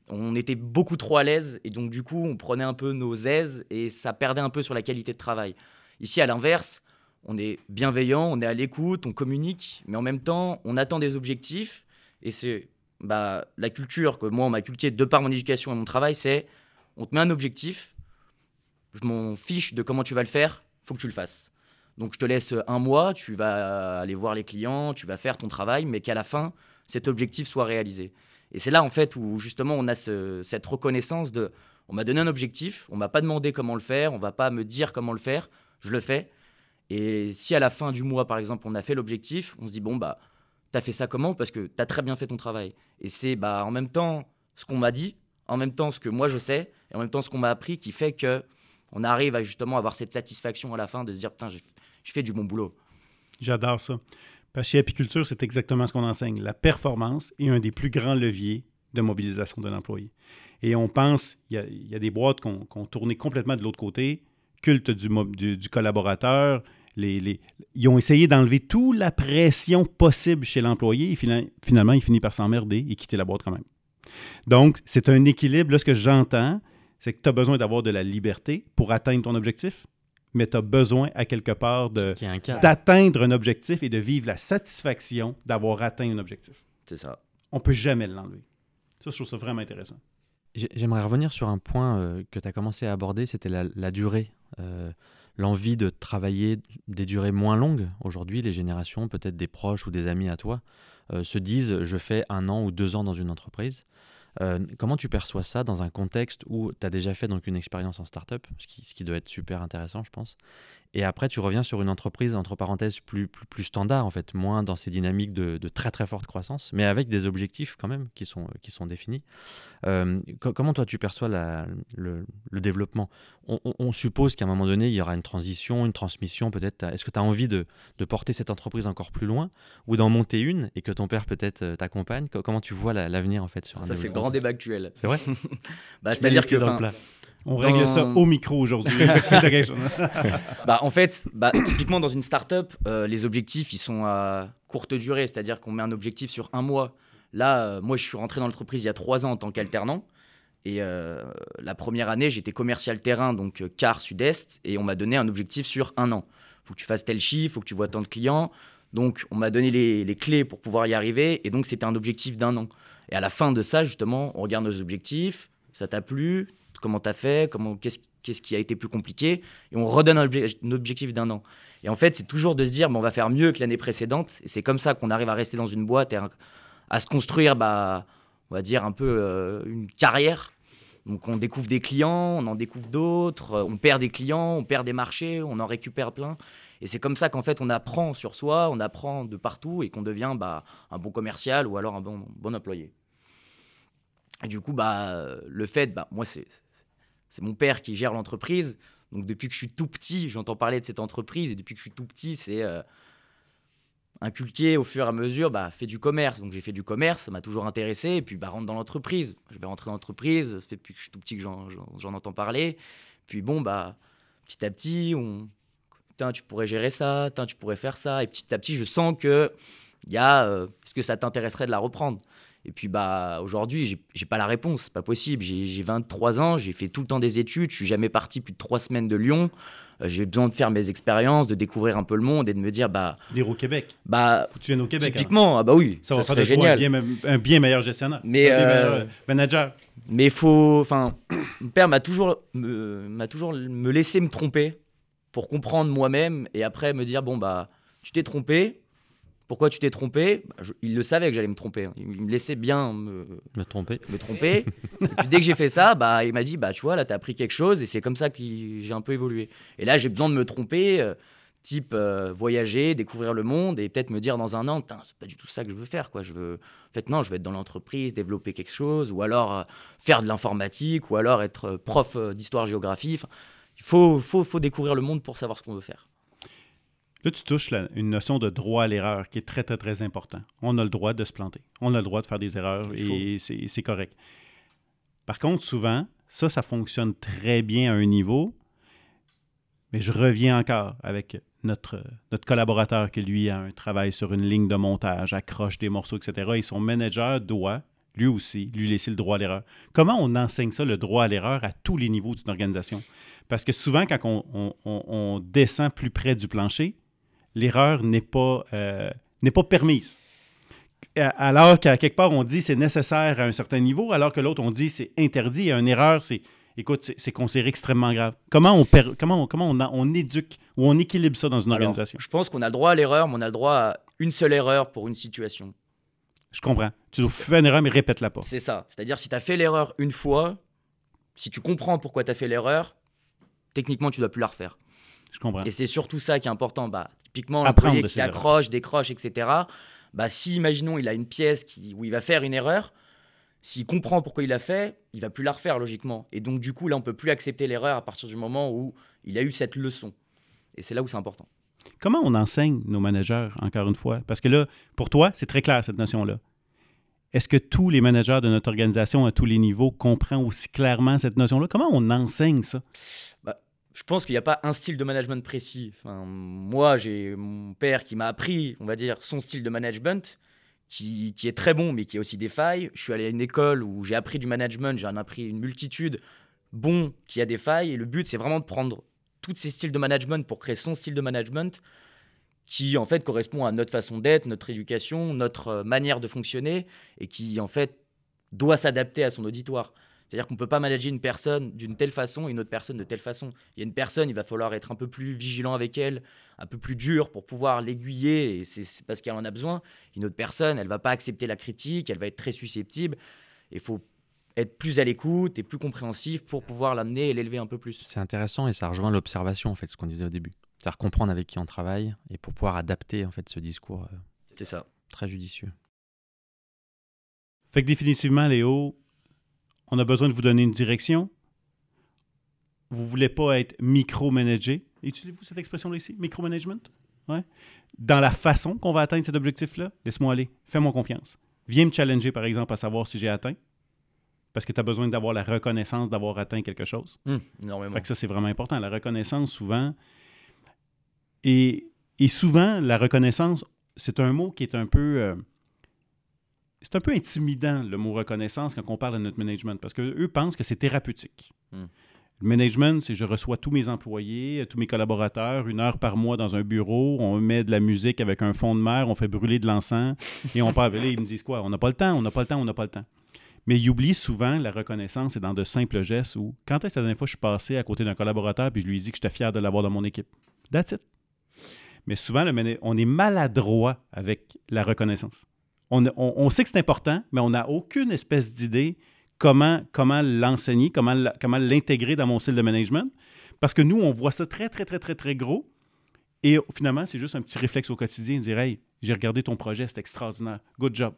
Speaker 7: On était beaucoup trop à l'aise et donc du coup on prenait un peu nos aises et ça perdait un peu sur la qualité de travail. Ici à l'inverse, on est bienveillant, on est à l'écoute, on communique, mais en même temps on attend des objectifs et c'est bah, la culture que moi on m'a cultivée de par mon éducation et mon travail, c'est on te met un objectif, je m'en fiche de comment tu vas le faire, faut que tu le fasses. Donc je te laisse un mois, tu vas aller voir les clients, tu vas faire ton travail, mais qu'à la fin, cet objectif soit réalisé. Et c'est là en fait où justement on a cette reconnaissance de, on m'a donné un objectif, on m'a pas demandé comment le faire, on va pas me dire comment le faire, je le fais. Et si à la fin du mois par exemple on a fait l'objectif, on se dit bon bah t'as fait ça comment? Parce que t'as très bien fait ton travail. Et c'est bah en même temps ce qu'on m'a dit, en même temps ce que moi je sais, et en même temps ce qu'on m'a appris qui fait que on arrive à justement avoir cette satisfaction à la fin de se dire putain j'ai fait du bon boulot.
Speaker 4: J'adore ça. Parce que chez Apiculture, c'est exactement ce qu'on enseigne. La performance est un des plus grands leviers de mobilisation de l'employé. Et on pense, il y, a, des boîtes qui ont, tourné complètement de l'autre côté, culte du, collaborateur. Ils ont essayé d'enlever toute la pression possible chez l'employé et finalement, il finit par s'emmerder et quitter la boîte quand même. Donc, c'est un équilibre. Là, ce que j'entends, c'est que tu as besoin d'avoir de la liberté pour atteindre ton objectif, mais tu as besoin à quelque part d'atteindre un objectif et de vivre la satisfaction d'avoir atteint un objectif.
Speaker 7: C'est ça.
Speaker 4: On peut jamais l'enlever. Ça, je trouve ça vraiment intéressant.
Speaker 2: J'aimerais revenir sur un point euh, que tu as commencé à aborder, c'était la, durée. Euh, l'envie de travailler des durées moins longues. Aujourd'hui, les générations, peut-être des proches ou des amis à toi, euh, se disent je fais un an ou deux ans dans une entreprise. Euh, comment tu perçois ça dans un contexte où tu as déjà fait donc une expérience en startup, ce qui, ce qui doit être super intéressant, je pense, et après tu reviens sur une entreprise, entre parenthèses, plus, plus, plus standard, en fait, moins dans ces dynamiques de, de, très très forte croissance, mais avec des objectifs quand même qui sont, qui sont définis. Euh, comment toi tu perçois la, le, le, développement? On, on, suppose qu'à un moment donné, il y aura une transition, une transmission peut-être. Est-ce que tu as envie de, de, porter cette entreprise encore plus loin ou d'en monter une et que ton père peut-être euh, t'accompagne? Comment tu vois l'avenir en fait sur un
Speaker 7: Ça, c'est le grand débat actuel.
Speaker 2: C'est vrai?
Speaker 7: Bah, C'est-à-dire que.
Speaker 4: On règle ça au micro aujourd'hui.
Speaker 7: bah, en fait, bah, typiquement dans une startup, euh, les objectifs, ils sont à courte durée, c'est-à-dire qu'on met un objectif sur un mois. Là, euh, moi, je suis rentré dans l'entreprise il y a trois ans en tant qu'alternant. Et euh, la première année, j'étais commercial terrain, donc car sud-est, et on m'a donné un objectif sur un an. faut que tu fasses tel chiffre, faut que tu vois tant de clients. Donc, on m'a donné les, les, clés pour pouvoir y arriver, et donc c'était un objectif d'un an. Et à la fin de ça, justement, on regarde nos objectifs, ça t'a plu, comment tu as fait, qu'est-ce, qui a été plus compliqué, et on redonne un, objectif d'un an. Et en fait, c'est toujours de se dire, on va faire mieux que l'année précédente, et c'est comme ça qu'on arrive à rester dans une boîte et à, se construire, bah, on va dire, un peu euh, une carrière. Donc on découvre des clients, on en découvre d'autres, on perd des clients, on perd des marchés, on en récupère plein. Et c'est comme ça qu'en fait on apprend sur soi, on apprend de partout et qu'on devient bah, un bon commercial ou alors un bon, employé. Et du coup, bah, le fait, moi c'est c'est mon père qui gère l'entreprise. Donc depuis que je suis tout petit, j'entends parler de cette entreprise et depuis que je suis tout petit, c'est euh, inculqué au fur et à mesure, bah, fais du commerce. Donc j'ai fait du commerce, ça m'a toujours intéressé. Et puis bah, rentre dans l'entreprise. Je vais rentrer dans l'entreprise, ça fait depuis que je suis tout petit que j'en entends parler. Puis bon, bah, petit à petit, tu pourrais gérer ça, tu pourrais faire ça. Et petit à petit, je sens que, euh, est-ce que ça t'intéresserait de la reprendre? Et puis bah aujourd'hui, j'ai pas la réponse, c'est pas possible. J'ai 23 ans, j'ai fait tout le temps des études, je suis jamais parti plus de trois semaines de Lyon. Euh, j'ai besoin de faire mes expériences, de découvrir un peu le monde et de me dire bah.
Speaker 4: Au Québec.
Speaker 7: Bah.
Speaker 4: Faut que tu viennes au Québec.
Speaker 7: Typiquement, ah bah oui, ça, serait génial.
Speaker 4: Un bien, meilleur gestionnaire.
Speaker 7: Mais
Speaker 4: un
Speaker 7: euh,
Speaker 4: manager.
Speaker 7: Mais faut, enfin, mon père m'a toujours, m'a toujours me laissé me tromper pour comprendre moi-même et après me dire bon bah tu t'es trompé, pourquoi tu t'es trompé bah, Il le savait que j'allais me tromper. Hein. Il me laissait bien me,
Speaker 2: me tromper.
Speaker 7: Me tromper. et puis dès que j'ai fait ça, bah, il m'a dit bah, Tu vois, là, tu as appris quelque chose et c'est comme ça que j'ai un peu évolué. Et là, j'ai besoin de me tromper, euh, type euh, voyager, découvrir le monde et peut-être me dire dans un an C'est pas du tout ça que je veux faire. Quoi. Je veux... En fait, non, je veux être dans l'entreprise, développer quelque chose ou alors euh, faire de l'informatique ou alors être prof d'histoire-géographie. il faut, faut, faut découvrir le monde pour savoir ce qu'on veut faire.
Speaker 4: Là, tu touches une notion de droit à l'erreur qui est très, très, très important. On a le droit de se planter. On a le droit de faire des erreurs et c'est correct. Par contre, souvent, ça, ça fonctionne très bien à un niveau, mais je reviens encore avec notre, notre collaborateur qui, lui, a un travail sur une ligne de montage, accroche des morceaux, etc. Et son manager doit, lui aussi, lui laisser le droit à l'erreur. Comment on enseigne ça, le droit à l'erreur, à tous les niveaux d'une organisation? Parce que souvent, quand on descend plus près du plancher, l'erreur n'est pas, euh, n'est pas permise. Alors qu'à quelque part, on dit c'est nécessaire à un certain niveau, alors que l'autre, on dit c'est interdit. Et une erreur, c'est écoute, c'est- considéré extrêmement grave. Comment on, per- comment on, comment on, a- on éduque ou on équilibre ça dans une
Speaker 7: Alors,
Speaker 4: organisation?
Speaker 7: je pense qu'on a le droit à l'erreur, mais on a le droit à une seule erreur pour une situation.
Speaker 4: Je comprends. Tu fais une erreur, mais répète-la pas.
Speaker 7: C'est ça. C'est-à-dire, si tu as fait l'erreur une fois, si tu comprends pourquoi tu as fait l'erreur, techniquement, tu dois plus la refaire.
Speaker 4: Je comprends.
Speaker 7: Et c'est surtout ça qui est important. Bah, typiquement, l'employé qui
Speaker 4: erreurs.
Speaker 7: accroche, décroche, etc. Bah, si, imaginons, il a une pièce qui, où il va faire une erreur, s'il comprend pourquoi il l'a fait, il va plus la refaire logiquement. Et donc, du coup, là, on peut plus accepter l'erreur à partir du moment où il a eu cette leçon. Et c'est là où c'est important.
Speaker 4: Comment on enseigne nos managers, encore une fois? Parce que là, pour toi, c'est très clair, cette notion-là. Est-ce que tous les managers de notre organisation à tous les niveaux comprennent aussi clairement cette notion-là? Comment on enseigne ça?
Speaker 7: Je pense qu'il n'y a pas un style de management précis. Moi, j'ai mon père qui m'a appris, on va dire, son style de management, qui, qui est très bon, mais qui a aussi des failles. Je suis allé à une école où j'ai appris du management, j'en ai appris une multitude, bon, qui a des failles. Et le but, c'est vraiment de prendre tous ces styles de management pour créer son style de management qui, en fait, correspond à notre façon d'être, notre éducation, notre euh, manière de fonctionner, et qui, en fait, doit s'adapter à son auditoire. C'est-à-dire qu'on ne peut pas manager une personne d'une telle façon et une autre personne de telle façon. Il y a une personne, il va falloir être un peu plus vigilant avec elle, un peu plus dur pour pouvoir l'aiguiller, et c'est parce qu'elle en a besoin. Une autre personne, elle va pas accepter la critique, elle va être très susceptible. Il faut être plus à l'écoute et plus compréhensif pour pouvoir l'amener et l'élever un peu plus.
Speaker 2: C'est intéressant et ça rejoint l'observation, en fait, ce qu'on disait au début. C'est-à-dire comprendre avec qui on travaille et pour pouvoir adapter, en fait, ce discours euh,
Speaker 7: C'est ça.
Speaker 2: très judicieux.
Speaker 4: Fait que définitivement, Léo, on a besoin de vous donner une direction. Vous voulez pas être micromanagé. Utilisez-vous cette expression-là ici, micromanagement? Ouais. Dans la façon qu'on va atteindre cet objectif-là, laisse-moi aller. Fais-moi confiance. Viens me challenger, par exemple, à savoir si j'ai atteint. Parce que tu as besoin d'avoir la reconnaissance d'avoir atteint quelque chose.
Speaker 7: Hum, énormément.
Speaker 4: Fait que ça, c'est vraiment important. La reconnaissance, souvent. Et, et souvent, la reconnaissance, c'est un mot qui est un peu. euh, c'est un peu intimidant, le mot reconnaissance, quand on parle de notre management, parce qu'eux pensent que c'est thérapeutique.
Speaker 7: Hmm.
Speaker 4: Le management, c'est je reçois tous mes employés, tous mes collaborateurs, une heure par mois dans un bureau, on met de la musique avec un fond de mer, on fait brûler de l'encens, et on parle. Là, ils me disent quoi? On n'a pas le temps, on n'a pas le temps, on n'a pas le temps. Mais ils oublient souvent la reconnaissance et dans de simples gestes où, quand est-ce la dernière fois que je suis passé à côté d'un collaborateur puis je lui ai dit que j'étais fier de l'avoir dans mon équipe? That's it. Mais souvent, on est maladroit avec la reconnaissance. On, on- on sait que c'est important, mais on n'a aucune espèce d'idée comment, comment l'enseigner, comment, comment l'intégrer dans mon style de management. Parce que nous, on voit ça très, très, très, très, très gros. Et finalement, c'est juste un petit réflexe au quotidien, dire Hey, j'ai regardé ton projet, c'est extraordinaire. Good job.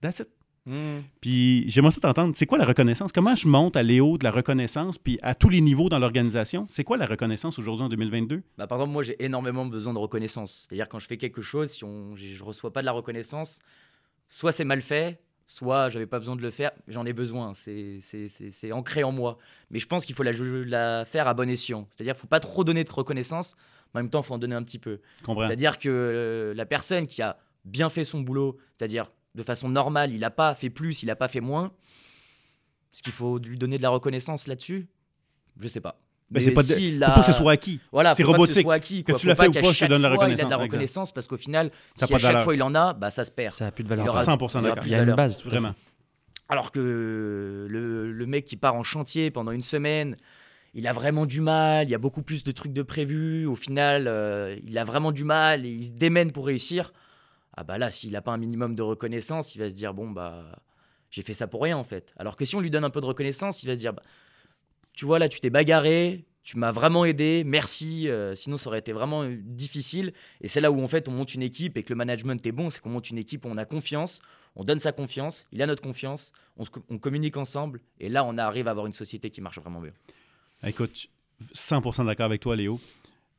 Speaker 4: That's it.
Speaker 7: Hum.
Speaker 4: Puis j'aimerais ça t'entendre. C'est quoi la reconnaissance? Comment je monte à Léo de la reconnaissance, puis à tous les niveaux dans l'organisation? C'est quoi la reconnaissance aujourd'hui en 2022?
Speaker 7: Bah, par exemple, moi, j'ai énormément besoin de reconnaissance. C'est-à-dire, quand je fais quelque chose, si on, je ne reçois pas de la reconnaissance, soit c'est mal fait, soit j'avais pas besoin de le faire, j'en ai besoin. C'est, c'est, c'est, c'est ancré en moi. Mais je pense qu'il faut la, faire à bon escient. C'est-à-dire, il ne faut pas trop donner de reconnaissance, mais en même temps, il faut en donner un petit peu. C'est-à-dire que euh, la personne qui a bien fait son boulot, c'est-à-dire de façon normale, il n'a pas fait plus, il n'a pas fait moins, est-ce qu'il faut lui donner de la reconnaissance là-dessus? Je sais pas.
Speaker 4: Ben,
Speaker 7: Mais
Speaker 4: c'est pas de-
Speaker 7: s'il
Speaker 4: Faut
Speaker 7: a-
Speaker 4: pas que ce soit acquis.
Speaker 7: Voilà,
Speaker 4: c'est
Speaker 7: faut pas que ce
Speaker 4: robotique.
Speaker 7: soit acquis,
Speaker 4: Que tu
Speaker 7: Faut
Speaker 4: l'as fait ou pas, je te
Speaker 7: chaque
Speaker 4: donne la
Speaker 7: fois, Il a de la
Speaker 4: reconnaissance,
Speaker 7: reconnaissance parce qu'au final,
Speaker 4: Ça
Speaker 7: si
Speaker 4: pas
Speaker 7: à chaque fois il en a, bah ça se perd.
Speaker 2: Ça n'a plus de
Speaker 7: Il
Speaker 2: valeur.
Speaker 7: y aura-
Speaker 4: 100%
Speaker 7: il y
Speaker 4: d'accord.
Speaker 2: Il a une base, tout.
Speaker 4: Vraiment.
Speaker 7: Alors que le, le mec qui part en chantier pendant une semaine, il a vraiment du mal, il y a beaucoup plus de trucs de prévu. Au final, euh, il a vraiment du mal et il se démène pour réussir. Ah bah là, s'il n'a pas un minimum de reconnaissance, il va se dire bon bah j'ai fait ça pour rien en fait. Alors que si on lui donne un peu de reconnaissance, il va se dire bah, tu vois là, tu t'es bagarré, tu m'as vraiment aidé, merci. euh, sinon, ça aurait été vraiment euh, difficile. Et c'est là où en fait on monte une équipe et que le management est bon, c'est qu'on monte une équipe où on a confiance, on donne sa confiance, il a notre confiance, on, communique ensemble et là on arrive à avoir une société qui marche vraiment bien.
Speaker 4: Écoute, 100% d'accord avec toi, Léo.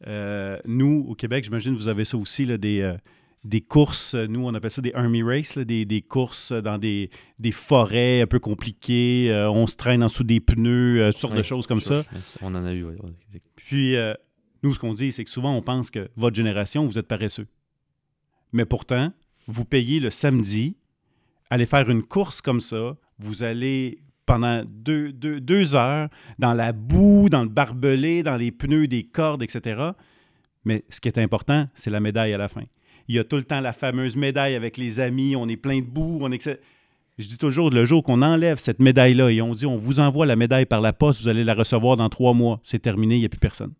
Speaker 4: Euh, nous, au Québec, j'imagine vous avez ça aussi, là, des, des courses, euh, nous, on appelle ça des Army Race, là, des, des courses dans des, des forêts un peu compliquées. euh, on se traîne en dessous des pneus, euh, toutes sortes de choses comme ça.
Speaker 2: On en a eu.
Speaker 4: Puis, euh, nous, ce qu'on dit, c'est que souvent, on pense que votre génération, vous êtes paresseux. Mais pourtant, vous payez le samedi, allez faire une course comme ça, vous allez pendant deux, deux- deux heures dans la boue, dans le barbelé, dans les pneus des cordes, etc. Mais ce qui est important, c'est la médaille à la fin. Il y a tout le temps la fameuse médaille avec les amis, on est plein de boue, on est... Je dis toujours, le jour qu'on enlève cette médaille-là et on dit on vous envoie la médaille par la poste, vous allez la recevoir dans trois mois, c'est terminé, il n'y a plus personne.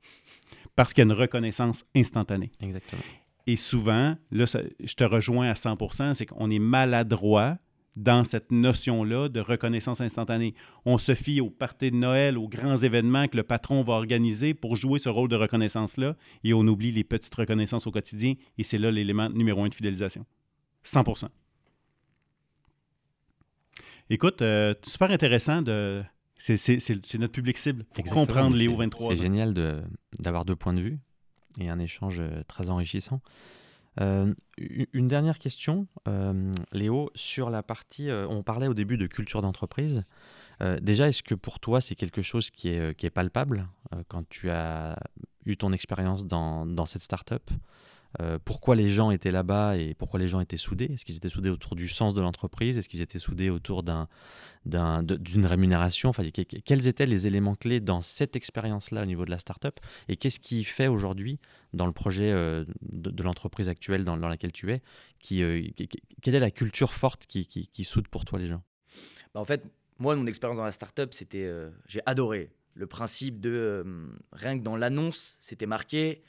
Speaker 4: Parce qu'il y a une reconnaissance instantanée.
Speaker 2: Exactement.
Speaker 4: Et souvent, là, ça- je te rejoins à 100 c'est qu'on est maladroit dans cette notion-là de reconnaissance instantanée. On se fie au party de Noël, aux grands événements que le patron va organiser pour jouer ce rôle de reconnaissance-là, et on oublie les petites reconnaissances au quotidien, et c'est là l'élément numéro un de fidélisation. 100 Écoute, euh, super intéressant de... C'est notre public cible. Faut
Speaker 2: Exactement,
Speaker 4: comprendre
Speaker 2: c'est-
Speaker 4: 23
Speaker 2: C'est génial de- d'avoir deux points de vue et un échange euh, très enrichissant. Euh, une dernière question, euh, Léo, sur la partie, euh, on parlait au début de culture d'entreprise. Déjà, est-ce que pour toi, c'est quelque chose qui est, qui est palpable quand tu as eu ton expérience dans, dans cette start-up? Euh, Pourquoi les gens étaient là-bas et pourquoi les gens étaient soudés? Est-ce qu'ils étaient soudés autour du sens de l'entreprise? Est-ce qu'ils étaient soudés autour d'une rémunération? Enfin, que- que- quels étaient les éléments clés dans cette expérience-là au niveau de la start-up? Et qu'est-ce qui fait aujourd'hui, dans le projet euh, de, l'entreprise actuelle dans, laquelle tu es, qui, euh, qui- quelle est la culture forte qui, qui- soude pour toi les gens?
Speaker 7: Bah, en fait, moi, mon expérience dans la startup, c'était. j'ai adoré le principe de. rien que dans l'annonce, c'était marqué.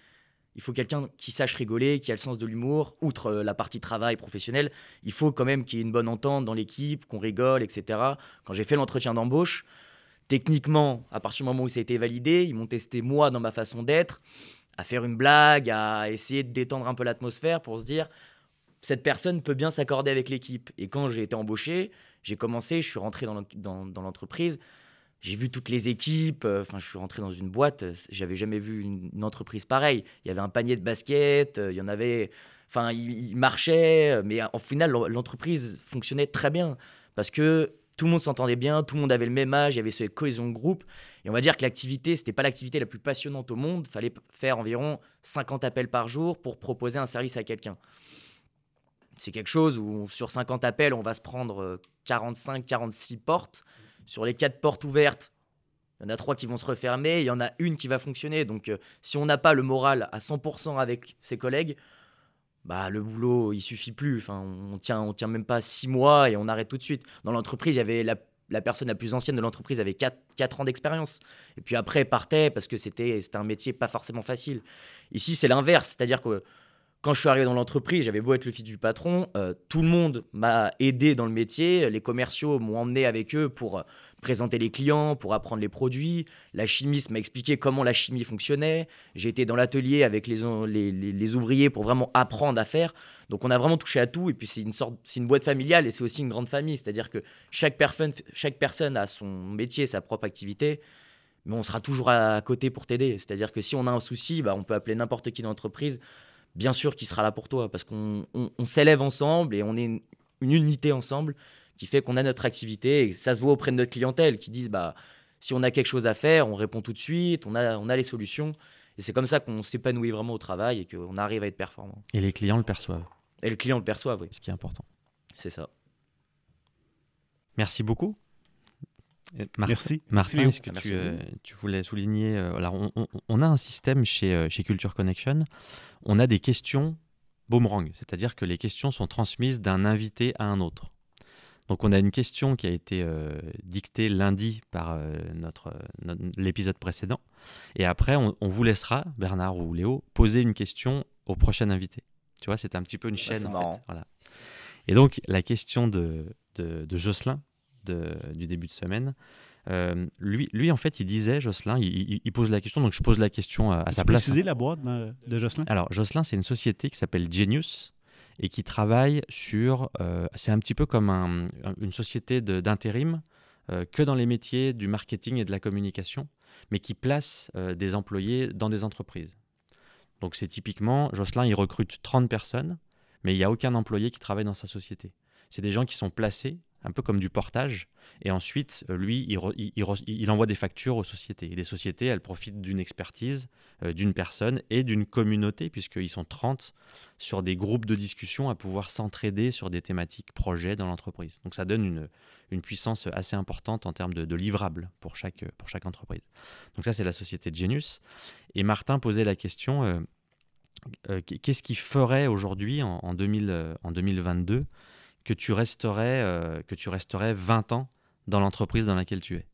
Speaker 7: Il faut quelqu'un qui sache rigoler, qui a le sens de l'humour. Outre euh, la partie travail professionnel, il faut quand même qu'il y ait une bonne entente dans l'équipe, qu'on rigole, etc. Quand j'ai fait l'entretien d'embauche, techniquement, à partir du moment où ça a été validé, ils m'ont testé moi dans ma façon d'être, à faire une blague, à essayer de détendre un peu l'atmosphère pour se dire cette personne peut bien s'accorder avec l'équipe. Et quand j'ai été embauché, j'ai commencé, je suis rentré dans l'entreprise, j'ai vu toutes les équipes, euh, enfin je suis rentré dans une boîte, euh, j'avais jamais vu une, entreprise pareille. Il y avait un panier de basket, euh, il y en avait, enfin il, marchait, mais en final l'en- l'entreprise fonctionnait très bien parce que tout le monde s'entendait bien, tout le monde avait le même âge, il y avait cette cohésion de groupe. Et on va dire que l'activité, c'était pas l'activité la plus passionnante au monde. Il fallait faire environ 50 appels par jour pour proposer un service à quelqu'un. C'est quelque chose où sur 50 appels, on va se prendre 45-46 portes. Sur les 4 portes ouvertes, il y en a 3 qui vont se refermer, il y en a une qui va fonctionner. Donc euh, si on n'a pas le moral à 100% avec ses collègues, bah, le boulot, il suffit plus. Enfin, on tient, on tient même pas 6 mois et on arrête tout de suite. Dans l'entreprise, il y avait la, personne la plus ancienne de l'entreprise avait 4, ans d'expérience. Et puis après, elle partait parce que c'était c'était un métier pas forcément facile. Ici, c'est l'inverse. C'est-à-dire que quand je suis arrivé dans l'entreprise, j'avais beau être le fils du patron, euh, tout le monde m'a aidé dans le métier. Les commerciaux m'ont emmené avec eux pour euh, présenter les clients, pour apprendre les produits. La chimiste m'a expliqué comment la chimie fonctionnait. J'ai été dans l'atelier avec les, les, ouvriers pour vraiment apprendre à faire. Donc on a vraiment touché à tout. Et puis c'est une sorte, c'est une boîte familiale et c'est aussi une grande famille. C'est-à-dire que chaque personne, chaque personne a son métier, sa propre activité. Mais on sera toujours à côté pour t'aider. C'est-à-dire que si on a un souci, bah, on peut appeler n'importe qui dans l'entreprise bien sûr qu'il sera là pour toi parce qu'on on- on s'élève ensemble et on est une, une unité ensemble qui fait qu'on a notre activité et ça se voit auprès de notre clientèle qui disent bah si on a quelque chose à faire, on répond tout de suite, on a, on a les solutions et c'est comme ça qu'on s'épanouit vraiment au travail et qu'on arrive à être performant.
Speaker 2: Et les clients le perçoivent,
Speaker 7: Et le client le perçoit, oui,
Speaker 2: ce qui est important.
Speaker 7: c'est ça.
Speaker 2: Merci beaucoup. Martin-
Speaker 4: Merci.
Speaker 2: Martin, est-ce que
Speaker 7: Merci
Speaker 2: tu, euh, tu voulais souligner euh, alors on, on- on a un système chez, euh, chez Culture Connection. On a des questions boomerang, c'est-à-dire que les questions sont transmises d'un invité à un autre. Donc on a une question qui a été euh, dictée lundi par euh, notre, notre- l'épisode précédent. Et après, on, on vous laissera, Bernard ou Léo, poser une question au prochain invité. Tu vois, c'est un petit peu une chaîne.
Speaker 7: c'est
Speaker 2: en fait. Voilà. Et donc, la question de, de, de Jocelyn, de- du début de semaine, euh, lui, lui, en fait, il disait, Jocelyn, il, il- il pose la question, donc je pose la question à, sa place.
Speaker 4: préciser la boîte de, de Jocelyn?
Speaker 2: Alors, Jocelyn, c'est une société qui s'appelle Genius et qui travaille sur. euh, c'est un petit peu comme un- un- une société d'intérim euh, que dans les métiers du marketing et de la communication, mais qui place des employés dans des entreprises. Donc, c'est typiquement, Jocelyn, il recrute 30 personnes, mais il n'y a aucun employé qui travaille dans sa société. C'est des gens qui sont placés, un peu comme du portage, et ensuite, euh, lui, il, envoie des factures aux sociétés. Et les sociétés, elles profitent d'une expertise euh, d'une personne et d'une communauté, puisqu'ils sont 30 sur des groupes de discussion à pouvoir s'entraider sur des thématiques projets dans l'entreprise. Donc ça donne une, puissance assez importante en termes de, livrables pour chaque, pour chaque entreprise. Donc ça, c'est la société de Genius. Et Martin posait la question, euh, qu'est-ce qui ferait aujourd'hui, en, en 2000, en 2022, que tu resterais, euh, que tu resterais 20 ans dans l'entreprise dans laquelle tu es?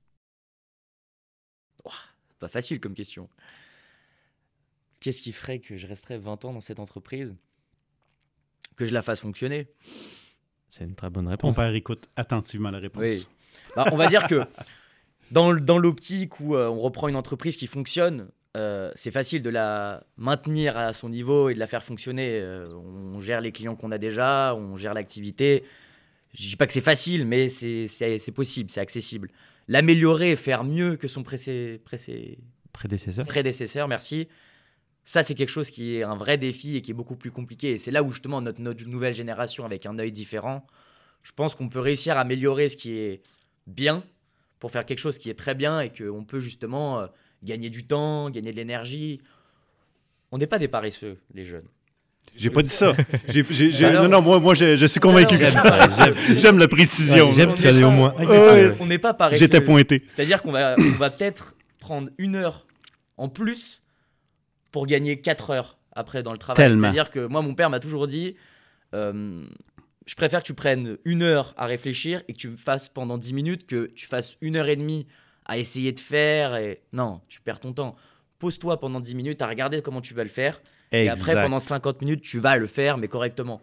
Speaker 7: C'est pas facile comme question. Qu'est-ce qui ferait que je resterais 20 ans dans cette entreprise? Que je la fasse fonctionner?
Speaker 2: C'est une très bonne réponse.
Speaker 4: père écoute attentivement la réponse.
Speaker 7: Oui. Bah, on va dire que dans l'optique où euh, on reprend une entreprise qui fonctionne, euh, c'est facile de la maintenir à son niveau et de la faire fonctionner. Euh, on gère les clients qu'on a déjà, on gère l'activité. Je dis pas que c'est facile, mais c'est possible, c'est accessible. L'améliorer, faire mieux que son précé- précé-
Speaker 2: Prédécesseur
Speaker 7: prédécesseur, merci. Ça, c'est quelque chose qui est un vrai défi et qui est beaucoup plus compliqué. Et c'est là où justement notre, notre nouvelle génération, avec un œil différent, je pense qu'on peut réussir à améliorer ce qui est bien pour faire quelque chose qui est très bien et qu'on peut justement euh, gagner du temps, gagner de l'énergie. On n'est pas des paresseux, les jeunes.
Speaker 4: J'ai pas dit ça.
Speaker 7: Alors-
Speaker 4: non, non, moi, moi je, je suis convaincu que
Speaker 7: J'aime
Speaker 4: ça. J'aime la précision.
Speaker 2: J'aime qu'il y en ait au moins.
Speaker 7: On n'est pas paresseux.
Speaker 4: J'étais pointé.
Speaker 7: C'est-à-dire qu'on va, on va peut-être prendre une heure en plus pour gagner 4 heures après dans le travail. C'est-à-dire que moi, mon père m'a toujours dit euh, je préfère que tu prennes une heure à réfléchir et que tu fasses pendant 10 minutes que tu fasses une heure et demie à essayer de faire. Et... Non, tu perds ton temps. Pose-toi pendant 10 minutes à regarder comment tu vas le faire. Et après, pendant 50 minutes, tu vas le faire, mais correctement.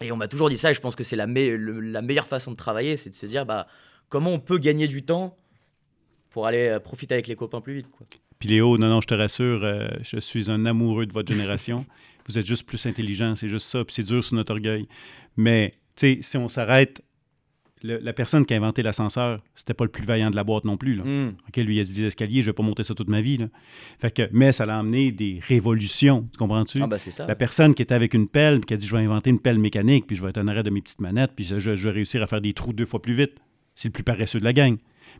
Speaker 7: Et on m'a toujours dit ça, et je pense que c'est la, me- le- la meilleure façon de travailler, c'est de se dire bah, comment on peut gagner du temps pour aller euh, profiter avec les copains plus vite. Quoi.
Speaker 4: Puis Léo, non, non, je te rassure, euh, je suis un amoureux de votre génération. Vous êtes juste plus intelligent, c'est juste ça. Puis c'est dur sur notre orgueil. Mais, tu sais, si on s'arrête, le- la personne qui a inventé l'ascenseur, c'était pas le plus vaillant de la boîte non plus. Là.
Speaker 7: Hmm.
Speaker 4: Lui, il a dit des escaliers, je vais pas monter ça toute ma vie. Là. Fait que, mais ça l'a amené des révolutions, tu comprends-tu?
Speaker 7: Ah c'est ça.
Speaker 4: La personne qui était avec une pelle, qui a dit Je vais inventer une pelle mécanique, puis je vais être en arrêt de mes petites manettes, puis je, je- je vais réussir à faire des trous deux fois plus vite. C'est le plus paresseux de la gang.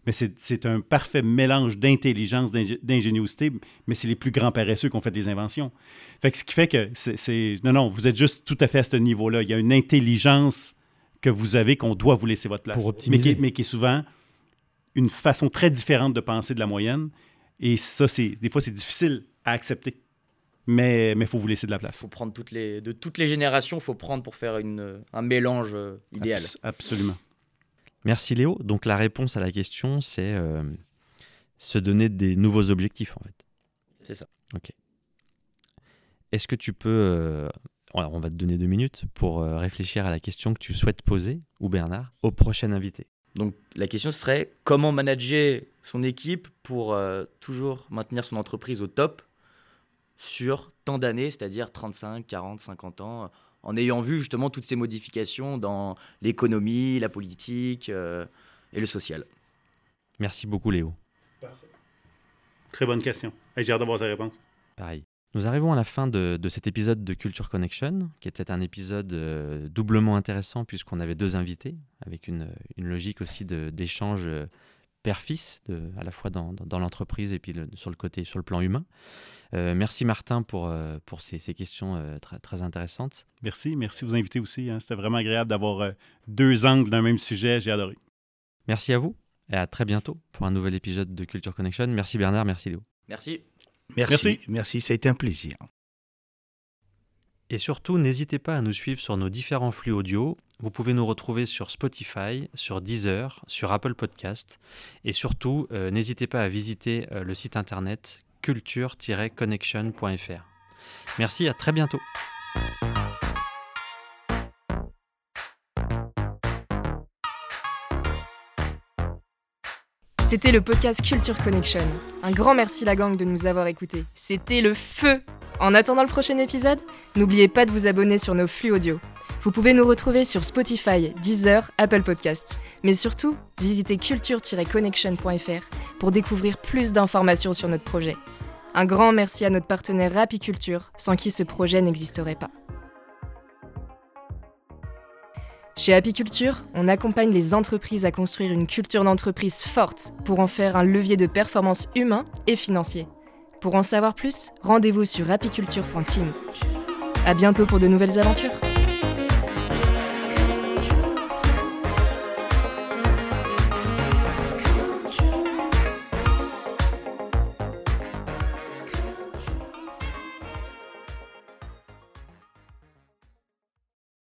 Speaker 4: Mais c'est un parfait mélange d'intelligence, d'ingé- d'ingéniosité, mais c'est les plus grands paresseux qui ont fait des inventions. Fait que ce qui fait que c'est- c'est. Non, non, vous êtes juste tout à fait à ce niveau-là. Il y a une intelligence que vous avez qu'on doit vous laisser votre place.
Speaker 5: Pour
Speaker 4: mais,
Speaker 5: optimiser.
Speaker 4: qui, mais qui est souvent une façon très différente de penser de la moyenne. Et ça, c'est des fois, c'est difficile à accepter. Mais il faut vous laisser de la place.
Speaker 7: faut prendre toutes les, de toutes les générations, il faut prendre pour faire une, un mélange euh, idéal.
Speaker 4: Abs- absolument.
Speaker 2: Merci Léo. Donc la réponse à la question, c'est euh, se donner des nouveaux objectifs en fait.
Speaker 7: C'est ça.
Speaker 2: Est-ce que tu peux, euh, alors, on va te donner deux minutes pour euh, réfléchir à la question que tu souhaites poser, ou Bernard, au prochain invité.
Speaker 7: Donc la question serait comment manager son équipe pour euh, toujours maintenir son entreprise au top sur tant d'années, c'est-à-dire 35, 40, 50 ans, en ayant vu justement toutes ces modifications dans l'économie, la politique euh, et le social?
Speaker 2: Merci beaucoup Léo.
Speaker 4: Très bonne question. J'ai hâte d'avoir sa réponse.
Speaker 2: Pareil. Nous arrivons à la fin de, de cet épisode de Culture Connection, qui était un épisode euh, doublement intéressant puisqu'on avait deux invités, avec une, une logique aussi d'échange euh, père-fils, à la fois dans, dans- dans l'entreprise et puis le- sur le côté, sur le plan humain. Euh, merci Martin pour, euh, pour ces, ces questions euh, très, très intéressantes.
Speaker 4: Merci. Merci de vous inviter aussi. hein. C'était vraiment agréable d'avoir euh, deux angles d'un même sujet. J'ai adoré.
Speaker 2: Merci à vous et à très bientôt pour un nouvel épisode de Culture Connection. Merci Bernard, merci Léo.
Speaker 7: Merci.
Speaker 6: Merci.
Speaker 4: Merci.
Speaker 6: Merci, ça a été un plaisir.
Speaker 2: Et surtout, n'hésitez pas à nous suivre sur nos différents flux audio. Vous pouvez nous retrouver sur Spotify, sur Deezer, sur Apple Podcast. Et surtout, euh, n'hésitez pas à visiter euh, le site internet culture-connection.fr. Merci, à très bientôt.
Speaker 1: C'était le podcast Culture Connection. Un grand merci la gang de nous avoir écoutés. C'était le feu En attendant le prochain épisode, n'oubliez pas de vous abonner sur nos flux audio. Vous pouvez nous retrouver sur Spotify, Deezer, Apple Podcasts. Mais surtout, visitez culture-connection.fr pour découvrir plus d'informations sur notre projet. Un grand merci à notre partenaire Rapiculture, sans qui ce projet n'existerait pas. Chez Apiculture, on accompagne les entreprises à construire une culture d'entreprise forte pour en faire un levier de performance humain et financier. Pour en savoir plus, rendez-vous sur apiculture.team. À bientôt pour de nouvelles aventures.